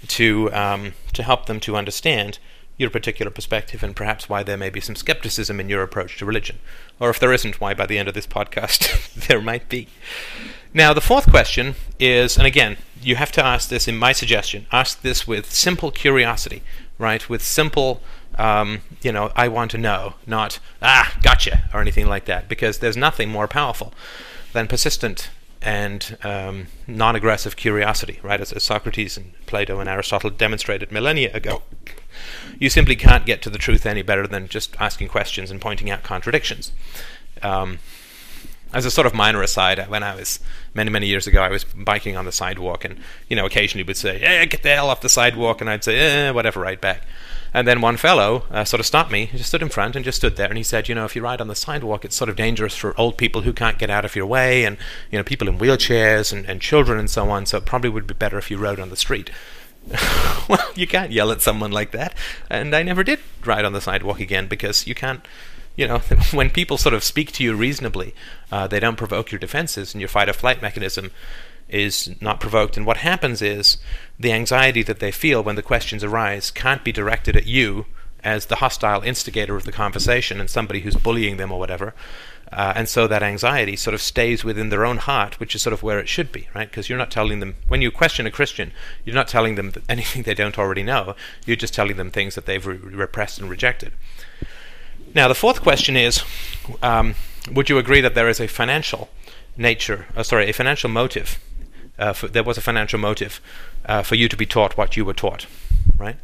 to um, to help them to understand your particular perspective and perhaps why there may be some skepticism in your approach to religion. Or if there isn't, why by the end of this podcast there might be. Now, the fourth question is, and again, you have to ask this in my suggestion, ask this with simple curiosity, right? With simple, um, you know, I want to know, not, ah, gotcha, or anything like that, because there's nothing more powerful than persistent and um, non aggressive curiosity, right? As, as Socrates and Plato and Aristotle demonstrated millennia ago you simply can't get to the truth any better than just asking questions and pointing out contradictions. Um, as a sort of minor aside, when I was many many years ago, I was biking on the sidewalk, and you know, occasionally would say, "Hey, get the hell off the sidewalk," and I'd say, "Eh, whatever," right back. And then one fellow uh, sort of stopped me, he just stood in front and just stood there, and he said, "You know, if you ride on the sidewalk, it's sort of dangerous for old people who can't get out of your way, and you know, people in wheelchairs and, and children and so on. So it probably would be better if you rode on the street." well, you can't yell at someone like that. And I never did ride on the sidewalk again because you can't, you know, when people sort of speak to you reasonably, uh, they don't provoke your defenses, and your fight or flight mechanism is not provoked. And what happens is the anxiety that they feel when the questions arise can't be directed at you as the hostile instigator of the conversation and somebody who's bullying them or whatever. Uh, and so that anxiety sort of stays within their own heart, which is sort of where it should be, right? Because you're not telling them, when you question a Christian, you're not telling them anything they don't already know. You're just telling them things that they've re- repressed and rejected. Now, the fourth question is um, Would you agree that there is a financial nature, uh, sorry, a financial motive? Uh, for, there was a financial motive uh, for you to be taught what you were taught, right?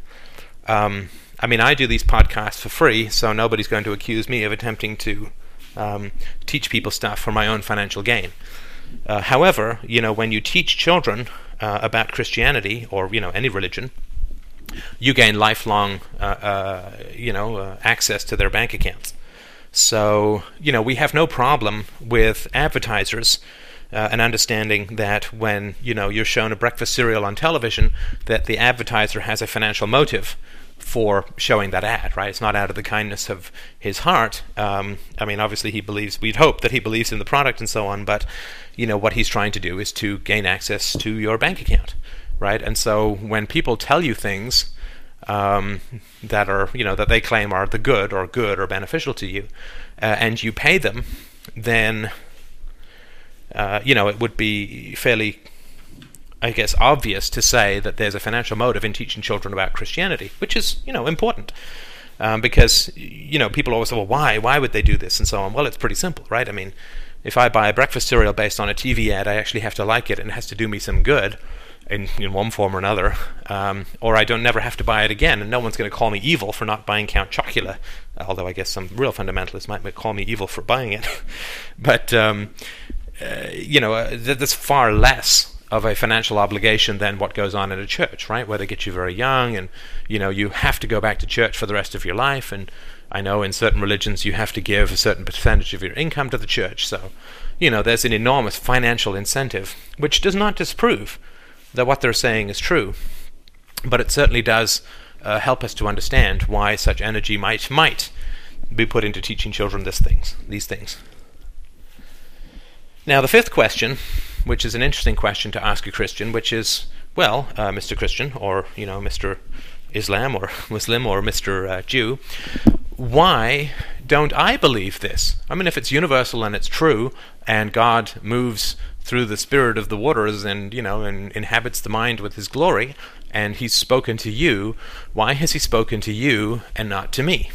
Um, I mean, I do these podcasts for free, so nobody's going to accuse me of attempting to um, teach people stuff for my own financial gain. Uh, however, you know, when you teach children uh, about Christianity or you know any religion, you gain lifelong, uh, uh you know, uh, access to their bank accounts. So, you know, we have no problem with advertisers uh, and understanding that when, you know, you're shown a breakfast cereal on television, that the advertiser has a financial motive for showing that ad, right? It's not out of the kindness of his heart. Um, I mean, obviously, he believes, we'd hope that he believes in the product and so on, but, you know, what he's trying to do is to gain access to your bank account, right? And so when people tell you things, um, that are you know that they claim are the good or good or beneficial to you, uh, and you pay them, then uh, you know it would be fairly, I guess, obvious to say that there's a financial motive in teaching children about Christianity, which is you know important. Um, because you know people always say, well, why? Why would they do this and so on? Well, it's pretty simple, right? I mean, if I buy a breakfast cereal based on a TV ad, I actually have to like it and it has to do me some good in, in one form or another, um, or I don't never have to buy it again, and no one's going to call me evil for not buying Count Chocula, although I guess some real fundamentalists might call me evil for buying it. but um, uh, you know, uh, there's far less of a financial obligation than what goes on in a church, right? Where they get you very young, and you know you have to go back to church for the rest of your life. And I know in certain religions you have to give a certain percentage of your income to the church. So, you know, there's an enormous financial incentive, which does not disprove that what they're saying is true, but it certainly does uh, help us to understand why such energy might might be put into teaching children things, these things. Now, the fifth question, which is an interesting question to ask a Christian, which is, well, uh, Mr. Christian, or you know, Mr. Islam, or Muslim, or Mr. Uh, Jew, why don't I believe this? I mean, if it's universal and it's true, and God moves through the spirit of the waters and you know and inhabits the mind with his glory and he's spoken to you why has he spoken to you and not to me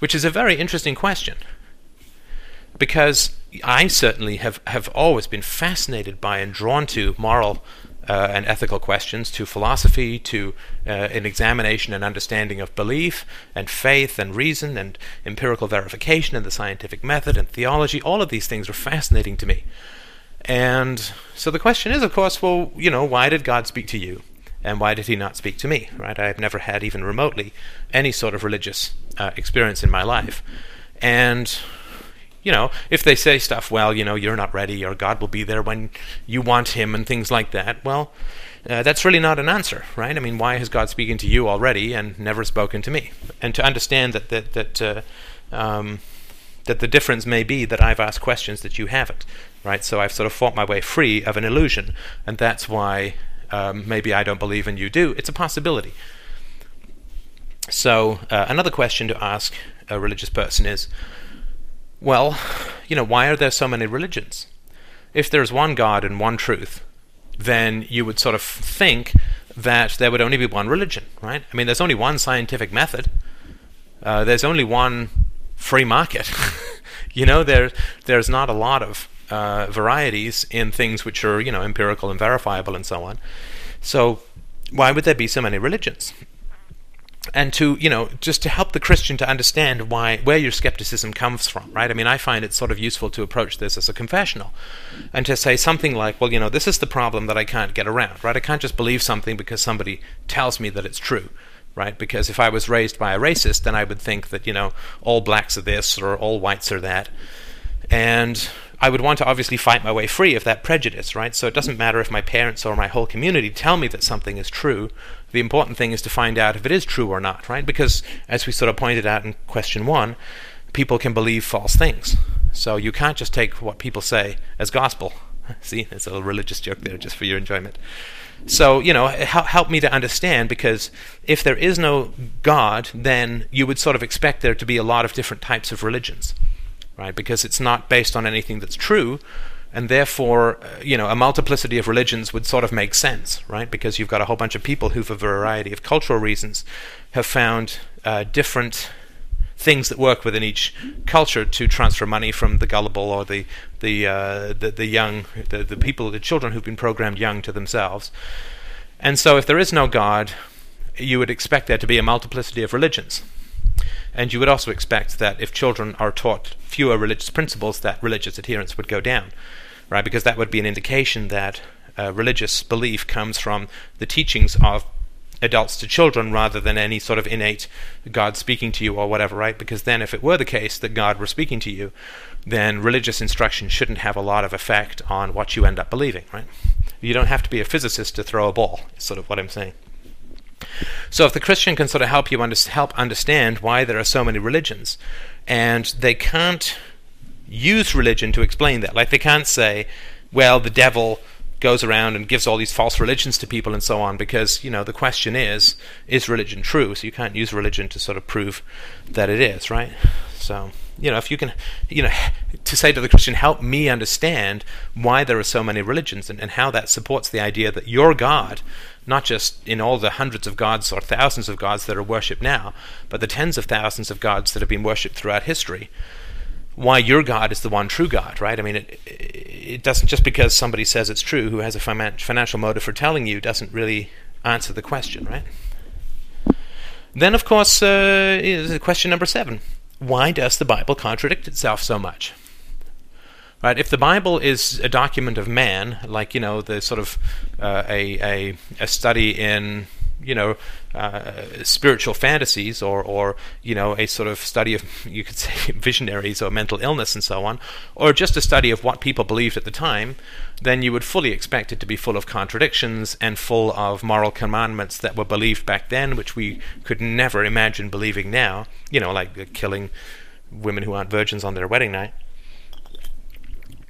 which is a very interesting question because I certainly have, have always been fascinated by and drawn to moral uh, and ethical questions, to philosophy, to uh, an examination and understanding of belief and faith and reason and empirical verification and the scientific method and theology. All of these things are fascinating to me. And so the question is, of course, well, you know, why did God speak to you? And why did he not speak to me? Right? I've never had even remotely any sort of religious uh, experience in my life. And, you know, if they say stuff, well, you know, you're not ready, or God will be there when you want him, and things like that, well, uh, that's really not an answer, right? I mean, why has God spoken to you already and never spoken to me? And to understand that that that uh, um, that the difference may be that I've asked questions that you haven't, right? So I've sort of fought my way free of an illusion, and that's why um, maybe I don't believe and you do. It's a possibility. So uh, another question to ask a religious person is, well, you know, why are there so many religions? If there's one God and one truth, then you would sort of think that there would only be one religion, right? I mean, there's only one scientific method. Uh, there's only one free market. you know, there there's not a lot of uh, varieties in things which are you know empirical and verifiable and so on. So why would there be so many religions? And to you know just to help the Christian to understand why where your skepticism comes from, right? I mean, I find it sort of useful to approach this as a confessional, and to say something like, well, you know, this is the problem that I can't get around, right? I can't just believe something because somebody tells me that it's true right? Because if I was raised by a racist, then I would think that, you know, all blacks are this or all whites are that. And I would want to obviously fight my way free of that prejudice, right? So it doesn't matter if my parents or my whole community tell me that something is true. The important thing is to find out if it is true or not, right? Because as we sort of pointed out in question one, people can believe false things. So you can't just take what people say as gospel. See, it's a little religious joke there just for your enjoyment. So, you know, help me to understand because if there is no God, then you would sort of expect there to be a lot of different types of religions right? Because it's not based on anything that's true, and therefore, uh, you know, a multiplicity of religions would sort of make sense, right? Because you've got a whole bunch of people who, for a variety of cultural reasons, have found uh, different things that work within each culture to transfer money from the gullible or the the uh, the, the, young, the, the people, the children who've been programmed young to themselves. And so, if there is no God, you would expect there to be a multiplicity of religions. And you would also expect that if children are taught fewer religious principles, that religious adherence would go down, right? Because that would be an indication that uh, religious belief comes from the teachings of adults to children rather than any sort of innate God speaking to you or whatever, right? Because then, if it were the case that God were speaking to you, then religious instruction shouldn't have a lot of effect on what you end up believing, right? You don't have to be a physicist to throw a ball, is sort of what I'm saying. So, if the Christian can sort of help you under- help understand why there are so many religions, and they can't use religion to explain that, like they can't say, well, the devil goes around and gives all these false religions to people and so on because you know the question is is religion true? So you can't use religion to sort of prove that it is right? So you know if you can you know to say to the christian help me understand why there are so many religions and, and how that supports the idea that your god not just in all the hundreds of gods or thousands of gods that are worshipped now but the tens of thousands of gods that have been worshipped throughout history why your God is the one true God, right? I mean, it, it doesn't just because somebody says it's true who has a financial motive for telling you doesn't really answer the question, right? Then, of course, uh, is question number seven: Why does the Bible contradict itself so much? Right? If the Bible is a document of man, like you know, the sort of uh, a, a a study in you know uh, spiritual fantasies or or you know a sort of study of you could say visionaries or mental illness and so on or just a study of what people believed at the time then you would fully expect it to be full of contradictions and full of moral commandments that were believed back then which we could never imagine believing now. You know like killing women who aren't virgins on their wedding night.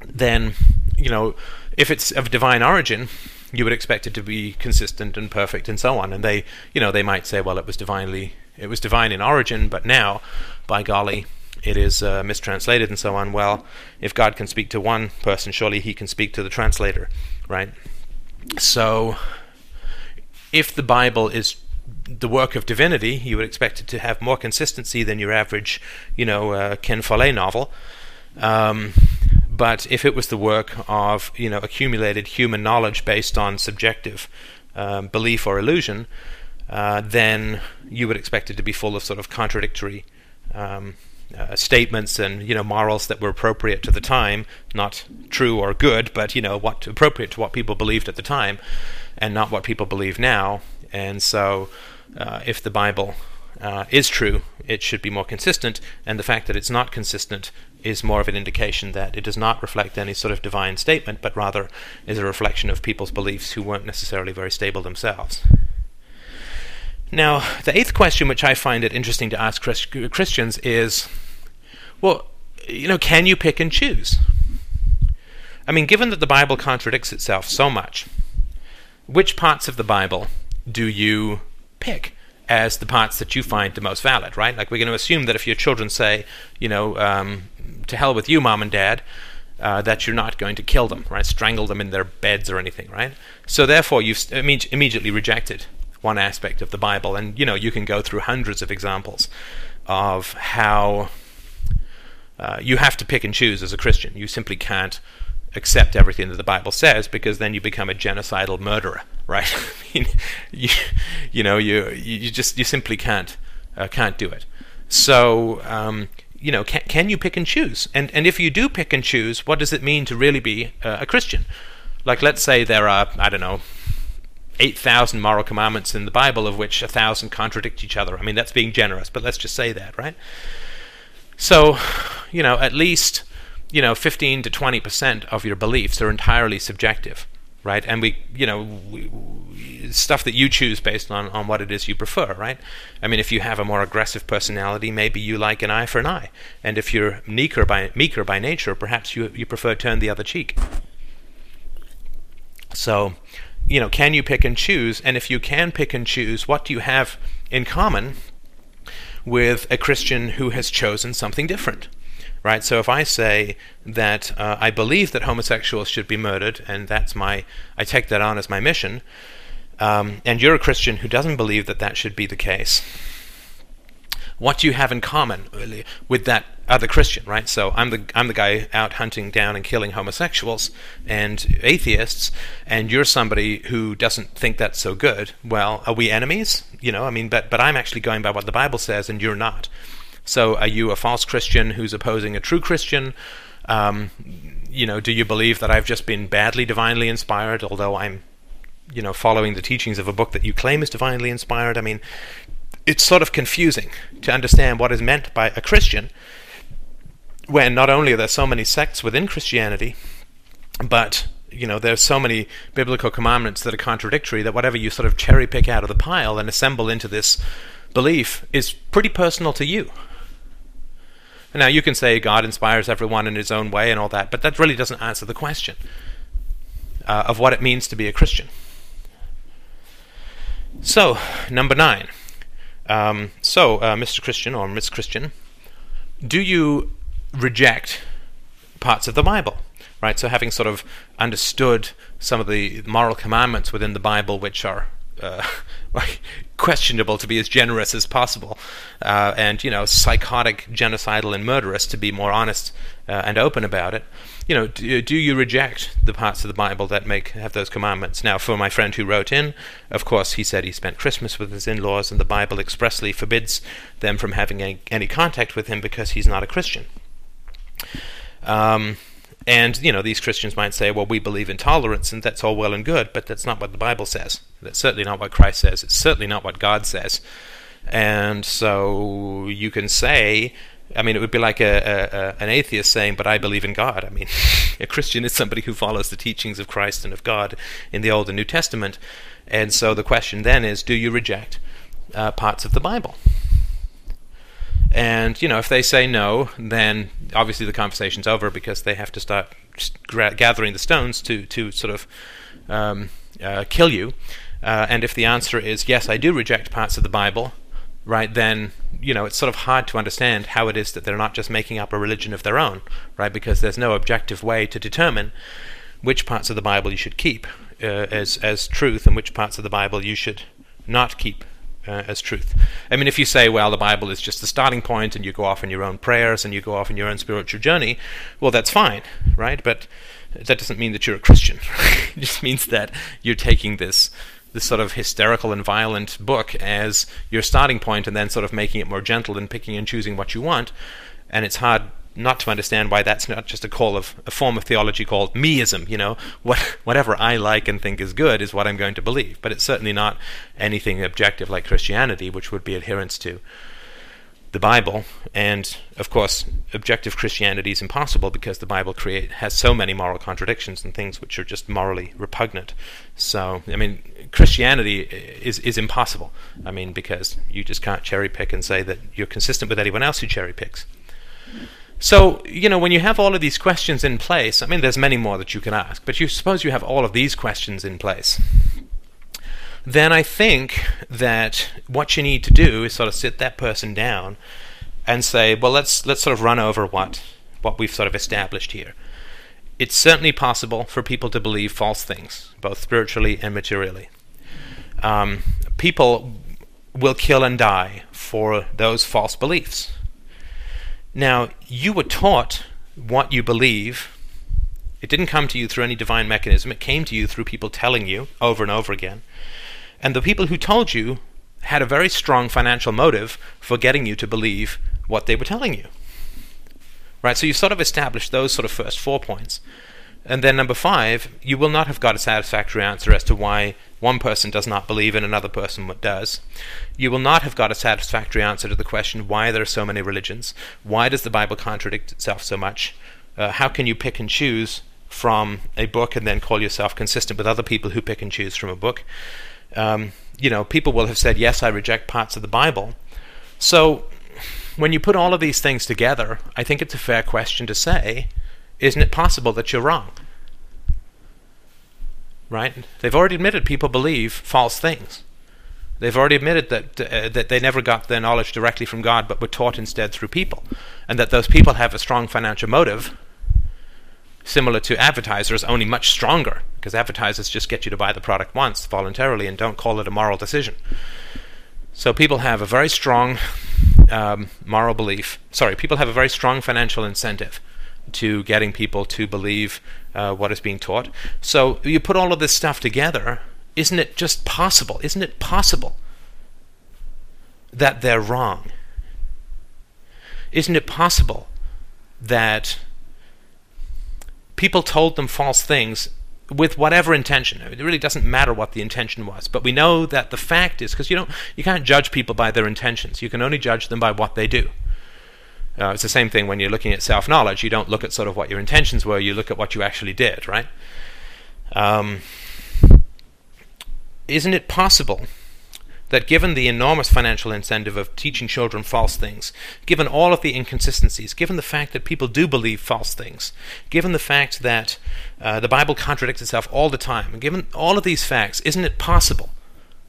Then you know if it's of divine origin you would expect it to be consistent and perfect and so on. And they, you know, they might say, well, it was divinely, it was divine in origin, but now, by golly, it is uh, mistranslated and so on. Well, if God can speak to one person, surely He can speak to the translator, right? So, if the Bible is the work of divinity, you would expect it to have more consistency than your average, you know, uh, Ken Follett novel. Um, but if it was the work of you know accumulated human knowledge based on subjective um, belief or illusion, uh, then you would expect it to be full of sort of contradictory um, uh, statements and you know morals that were appropriate to the time, not true or good, but you know what appropriate to what people believed at the time, and not what people believe now. And so, uh, if the Bible uh, is true, it should be more consistent, and the fact that it's not consistent is more of an indication that it does not reflect any sort of divine statement, but rather is a reflection of people's beliefs who weren't necessarily very stable themselves. Now, the eighth question, which I find it interesting to ask Christians, is well, you know, can you pick and choose? I mean, given that the Bible contradicts itself so much, which parts of the Bible do you pick? as the parts that you find the most valid, right? Like we're going to assume that if your children say, you know, um, to hell with you, mom and dad, uh, that you're not going to kill them, right? Strangle them in their beds or anything, right? So therefore, you've imme- immediately rejected one aspect of the Bible, and you know you can go through hundreds of examples of how uh, you have to pick and choose as a Christian. You simply can't accept everything that the Bible says because then you become a genocidal murderer, right? I mean, you, you know, you you just you simply can't uh, can't do it. So um, you know, can, can you pick and choose? And and if you do pick and choose, what does it mean to really be uh, a Christian? Like, let's say there are I don't know. 8,000 moral commandments in the Bible, of which a thousand contradict each other. I mean, that's being generous, but let's just say that, right? So, you know, at least you know, 15 to 20 percent of your beliefs are entirely subjective, right? And we, you know, we, stuff that you choose based on, on what it is you prefer, right? I mean, if you have a more aggressive personality, maybe you like an eye for an eye, and if you're meeker by meeker by nature, perhaps you you prefer turn the other cheek. So, you know, can you pick and choose? And if you can pick and choose, what do you have in common with a Christian who has chosen something different? Right? So if I say that uh, I believe that homosexuals should be murdered, and that's my, I take that on as my mission, um, and you're a Christian who doesn't believe that that should be the case, what do you have in common really, with that other Christian, right? So I'm the I'm the guy out hunting down and killing homosexuals and atheists, and you're somebody who doesn't think that's so good. Well, are we enemies? You know, I mean, but but I'm actually going by what the Bible says, and you're not. So, are you a false Christian who's opposing a true Christian? Um, you know, do you believe that I've just been badly divinely inspired, although I'm you know, following the teachings of a book that you claim is divinely inspired. I mean, it's sort of confusing to understand what is meant by a Christian when not only are there so many sects within Christianity, but you know there's so many biblical commandments that are contradictory that whatever you sort of cherry pick out of the pile and assemble into this belief is pretty personal to you. Now you can say God inspires everyone in His own way and all that, but that really doesn't answer the question uh, of what it means to be a Christian. So number nine. Um, so, uh, Mr. Christian or Miss Christian, do you reject parts of the Bible, right? So, having sort of understood some of the moral commandments within the Bible, which are uh, questionable to be as generous as possible, uh, and you know, psychotic, genocidal, and murderous to be more honest uh, and open about it you know, do, do, you reject the parts of the Bible that make have those commandments? Now, for my friend who wrote in, of course, he said he spent Christmas with his in-laws, and the Bible expressly forbids them from having any, any contact with him because he's not a Christian. Um, and you know, these Christians might say, "Well, we believe in tolerance, and that's all well and good, but that's not what the Bible says. That's certainly not what Christ says. It's certainly not what God says." And so you can say I mean, it would be like a, a, a, an atheist saying, "But I believe in God." I mean, a Christian is somebody who follows the teachings of Christ and of God in the Old and New Testament. And so the question then is, do you reject uh, parts of the Bible? And you know, if they say no, then obviously the conversation's over because they have to start gra- gathering the stones to to sort of um, uh, kill you. Uh, and if the answer is yes, I do reject parts of the Bible, right, then you know it's sort of hard to understand how it is that they're not just making up a religion of their own, right? Because there's no objective way to determine which parts of the Bible you should keep uh, as as truth and which parts of the Bible you should not keep uh, as truth. I mean, if you say, well, the Bible is just the starting point, and you go off in your own prayers and you go off in your own spiritual journey, well, that's fine, right? But that doesn't mean that you're a Christian. it just means that you're taking this this sort of hysterical and violent book as your starting point and then sort of making it more gentle and picking and choosing what you want. And it's hard not to understand why that's not just a call of a form of theology called meism. You know, what whatever I like and think is good is what I'm going to believe. But it's certainly not anything objective like Christianity, which would be adherence to the Bible, and of course, objective Christianity is impossible because the Bible create has so many moral contradictions and things which are just morally repugnant. So, I mean, Christianity is is impossible. I mean, because you just can't cherry pick and say that you're consistent with anyone else who cherry picks. So, you know, when you have all of these questions in place, I mean, there's many more that you can ask, but you suppose you have all of these questions in place then I think that what you need to do is sort of sit that person down and say, well, let's let's sort of run over what what we've sort of established here. It's certainly possible for people to believe false things, both spiritually and materially. Um, people will kill and die for those false beliefs. Now, you were taught what you believe. It didn't come to you through any divine mechanism. It came to you through people telling you over and over again. And the people who told you had a very strong financial motive for getting you to believe what they were telling you. Right? So you've sort of established those sort of first four points. And then number five, you will not have got a satisfactory answer as to why one person does not believe and another person does. You will not have got a satisfactory answer to the question why there are so many religions. Why does the Bible contradict itself so much? Uh, how can you pick and choose from a book and then call yourself consistent with other people who pick and choose from a book? um, you know, people will have said, yes, I reject parts of the Bible. So when you put all of these things together, I think it's a fair question to say, isn't it possible that you're wrong? Right? They've already admitted people believe false things. They've already admitted that uh, that they never got their knowledge directly from God, but were taught instead through people, and that those people have a strong financial motive similar to advertisers, only much stronger, because advertisers just get you to buy the product once voluntarily and don't call it a moral decision. So people have a very strong um, moral belief. Sorry, people have a very strong financial incentive to getting people to believe uh, what is being taught. So you put all of this stuff together, isn't it just possible? Isn't it possible that they're wrong? Isn't it possible that people told them false things with whatever intention. It really doesn't matter what the intention was, but we know that the fact is because you don't you can't judge people by their intentions. You can only judge them by what they do. Uh, it's the same thing when you're looking at self knowledge. You don't look at sort of what your intentions were. You look at what you actually did, right? Um, isn't it possible that given the enormous financial incentive of teaching children false things, given all of the inconsistencies, given the fact that people do believe false things, given the fact that uh, the Bible contradicts itself all the time, given all of these facts, isn't it possible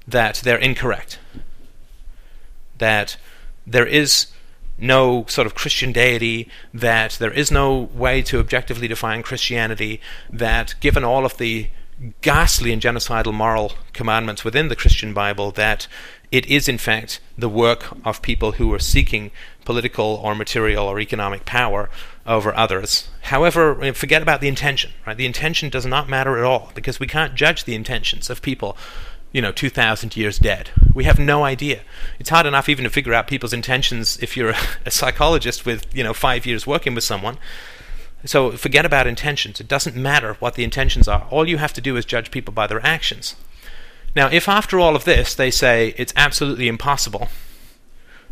that they're incorrect? That there is no sort of Christian deity, that there is no way to objectively define Christianity, that given all of the ghastly and genocidal moral commandments within the Christian Bible that it is in fact the work of people who are seeking political or material or economic power over others. However, forget about the intention, right? The intention does not matter at all because we can't judge the intentions of people, you know, 2000 years dead. We have no idea. It's hard enough even to figure out people's intentions if you're a psychologist with, you know, 5 years working with someone. So forget about intentions. It doesn't matter what the intentions are. All you have to do is judge people by their actions. Now, if after all of this they say it's absolutely impossible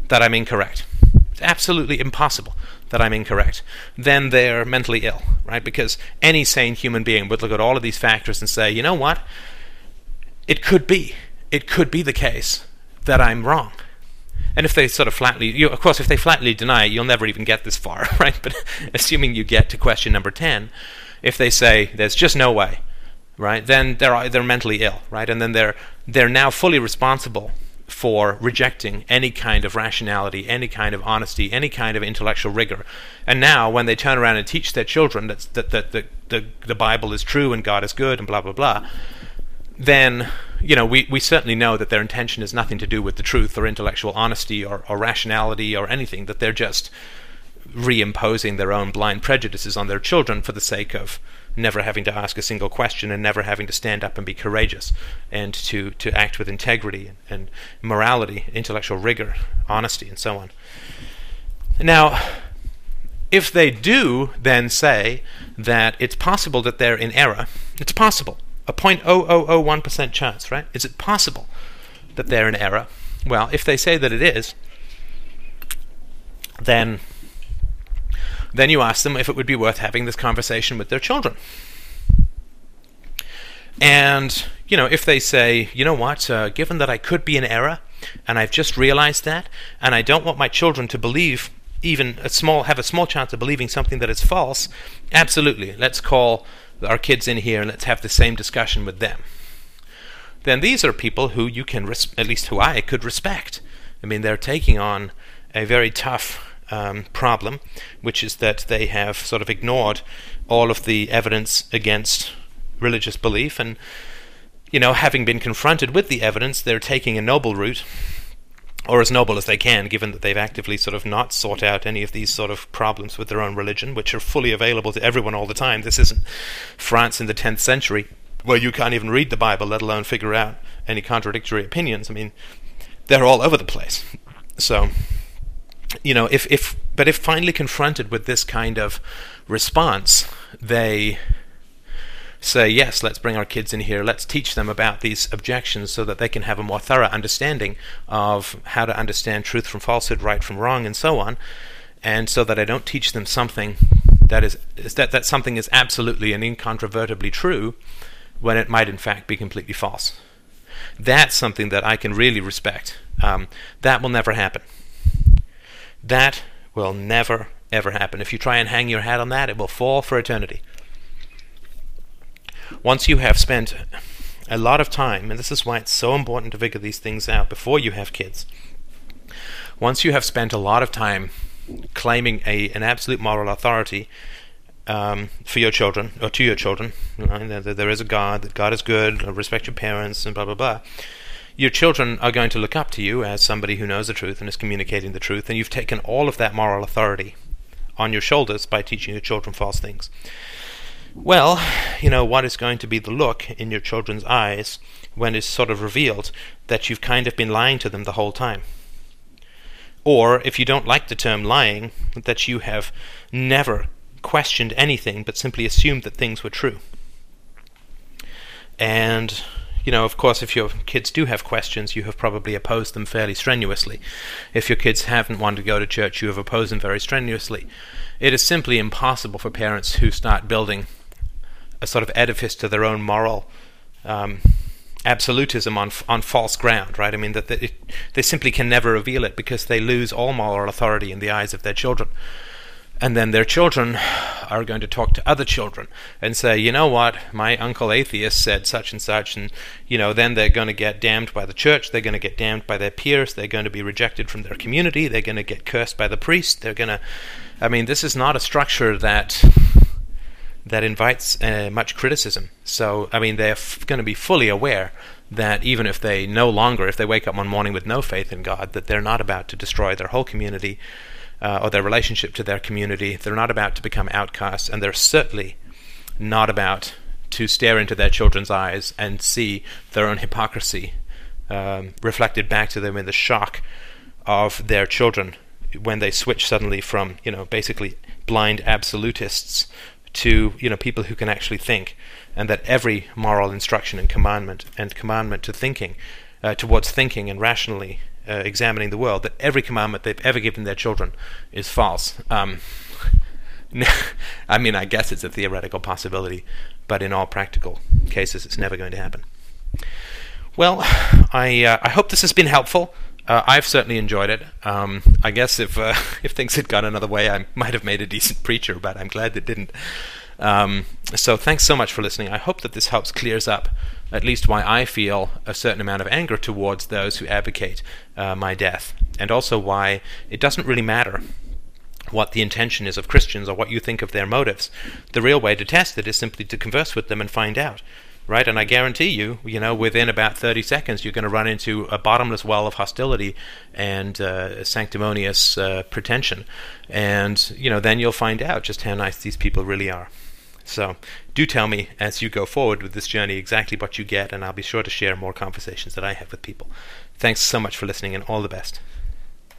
that I'm incorrect, it's absolutely impossible that I'm incorrect, then they're mentally ill, right? Because any sane human being would look at all of these factors and say, you know what? It could be. It could be the case that I'm wrong. And if they sort of flatly, you, of course, if they flatly deny it, you'll never even get this far, right? But assuming you get to question number 10, if they say there's just no way, right, then they're, they're mentally ill, right? And then they're, they're now fully responsible for rejecting any kind of rationality, any kind of honesty, any kind of intellectual rigor. And now, when they turn around and teach their children that, that, that the, the, the Bible is true and God is good and blah, blah, blah, then you know we, we certainly know that their intention has nothing to do with the truth or intellectual honesty or, or rationality or anything that they're just reimposing their own blind prejudices on their children for the sake of never having to ask a single question and never having to stand up and be courageous and to, to act with integrity and morality, intellectual rigor, honesty, and so on. Now, if they do then say that it's possible that they're in error, it's possible a 0.0001% chance, right? Is it possible that they're in error? Well, if they say that it is, then then you ask them if it would be worth having this conversation with their children. And you know, if they say, you know what, uh, given that I could be in error, and I've just realized that, and I don't want my children to believe even a small have a small chance of believing something that is false, absolutely, let's call our kids in here and let's have the same discussion with them. Then these are people who you can, res- at least who I could respect. I mean, they're taking on a very tough um, problem, which is that they have sort of ignored all of the evidence against religious belief, and you know, having been confronted with the evidence, they're taking a noble route or as noble as they can, given that they've actively sort of not sought out any of these sort of problems with their own religion, which are fully available to everyone all the time. This isn't France in the 10th century, where you can't even read the Bible, let alone figure out any contradictory opinions. I mean, they're all over the place. So, you know, if, if but if finally confronted with this kind of response, they say, yes, let's bring our kids in here, let's teach them about these objections so that they can have a more thorough understanding of how to understand truth from falsehood, right from wrong, and so on, and so that I don't teach them something that is, is that, that something is absolutely and incontrovertibly true when it might in fact be completely false. That's something that I can really respect. Um, that will never happen. That will never, ever happen. If you try and hang your hat on that, it will fall for eternity once you have spent a lot of time, and this is why it's so important to figure these things out before you have kids. Once you have spent a lot of time claiming a an absolute moral authority um, for your children or to your children, that there is a God, that God is good, respect your parents, and blah blah blah. Your children are going to look up to you as somebody who knows the truth and is communicating the truth, and you've taken all of that moral authority on your shoulders by teaching your children false things. Well, you know, what is going to be the look in your children's eyes when it's sort of revealed that you've kind of been lying to them the whole time? Or, if you don't like the term lying, that you have never questioned anything but simply assumed that things were true. And you know, of course, if your kids do have questions, you have probably opposed them fairly strenuously. If your kids haven't wanted to go to church, you have opposed them very strenuously. It is simply impossible for parents who start building a sort of edifice to their own moral um, absolutism on on false ground, right? I mean that they, they simply can never reveal it because they lose all moral authority in the eyes of their children and then their children are going to talk to other children and say, you know what, my uncle atheist said such and such, and you know, then they're going to get damned by the church, they're going to get damned by their peers, they're going to be rejected from their community, they're going to get cursed by the priest, they're going to, I mean, this is not a structure that that invites uh, much criticism. So, I mean, they're f- going to be fully aware that even if they no longer, if they wake up one morning with no faith in God, that they're not about to destroy their whole community uh, or their relationship to their community. They're not about to become outcasts, and they're certainly not about to stare into their children's eyes and see their own hypocrisy um, reflected back to them in the shock of their children when they switch suddenly from, you know, basically blind absolutists to, you know, people who can actually think, and that every moral instruction and commandment and commandment to thinking, uh, towards thinking and rationally uh, examining the world that every commandment they've ever given their children is false. Um, I mean, I guess it's a theoretical possibility, but in all practical cases, it's never going to happen. Well, I uh, I hope this has been helpful. Uh, I've certainly enjoyed it. Um, I guess if uh, if things had gone another way, I might have made a decent preacher, but I'm glad it didn't. Um, so thanks so much for listening. I hope that this helps clears up at least why I feel a certain amount of anger towards those who advocate uh, my death, and also why it doesn't really matter what the intention is of Christians or what you think of their motives. The real way to test it is simply to converse with them and find out. Right, and I guarantee you, you know, within about 30 seconds, you're going to run into a bottomless well of hostility and uh, sanctimonious uh, pretension, and you know, then you'll find out just how nice these people really are. So do tell me as you go forward with this journey exactly what you get, and I'll be sure to share more conversations that I have with people. Thanks so much for listening, and all the best.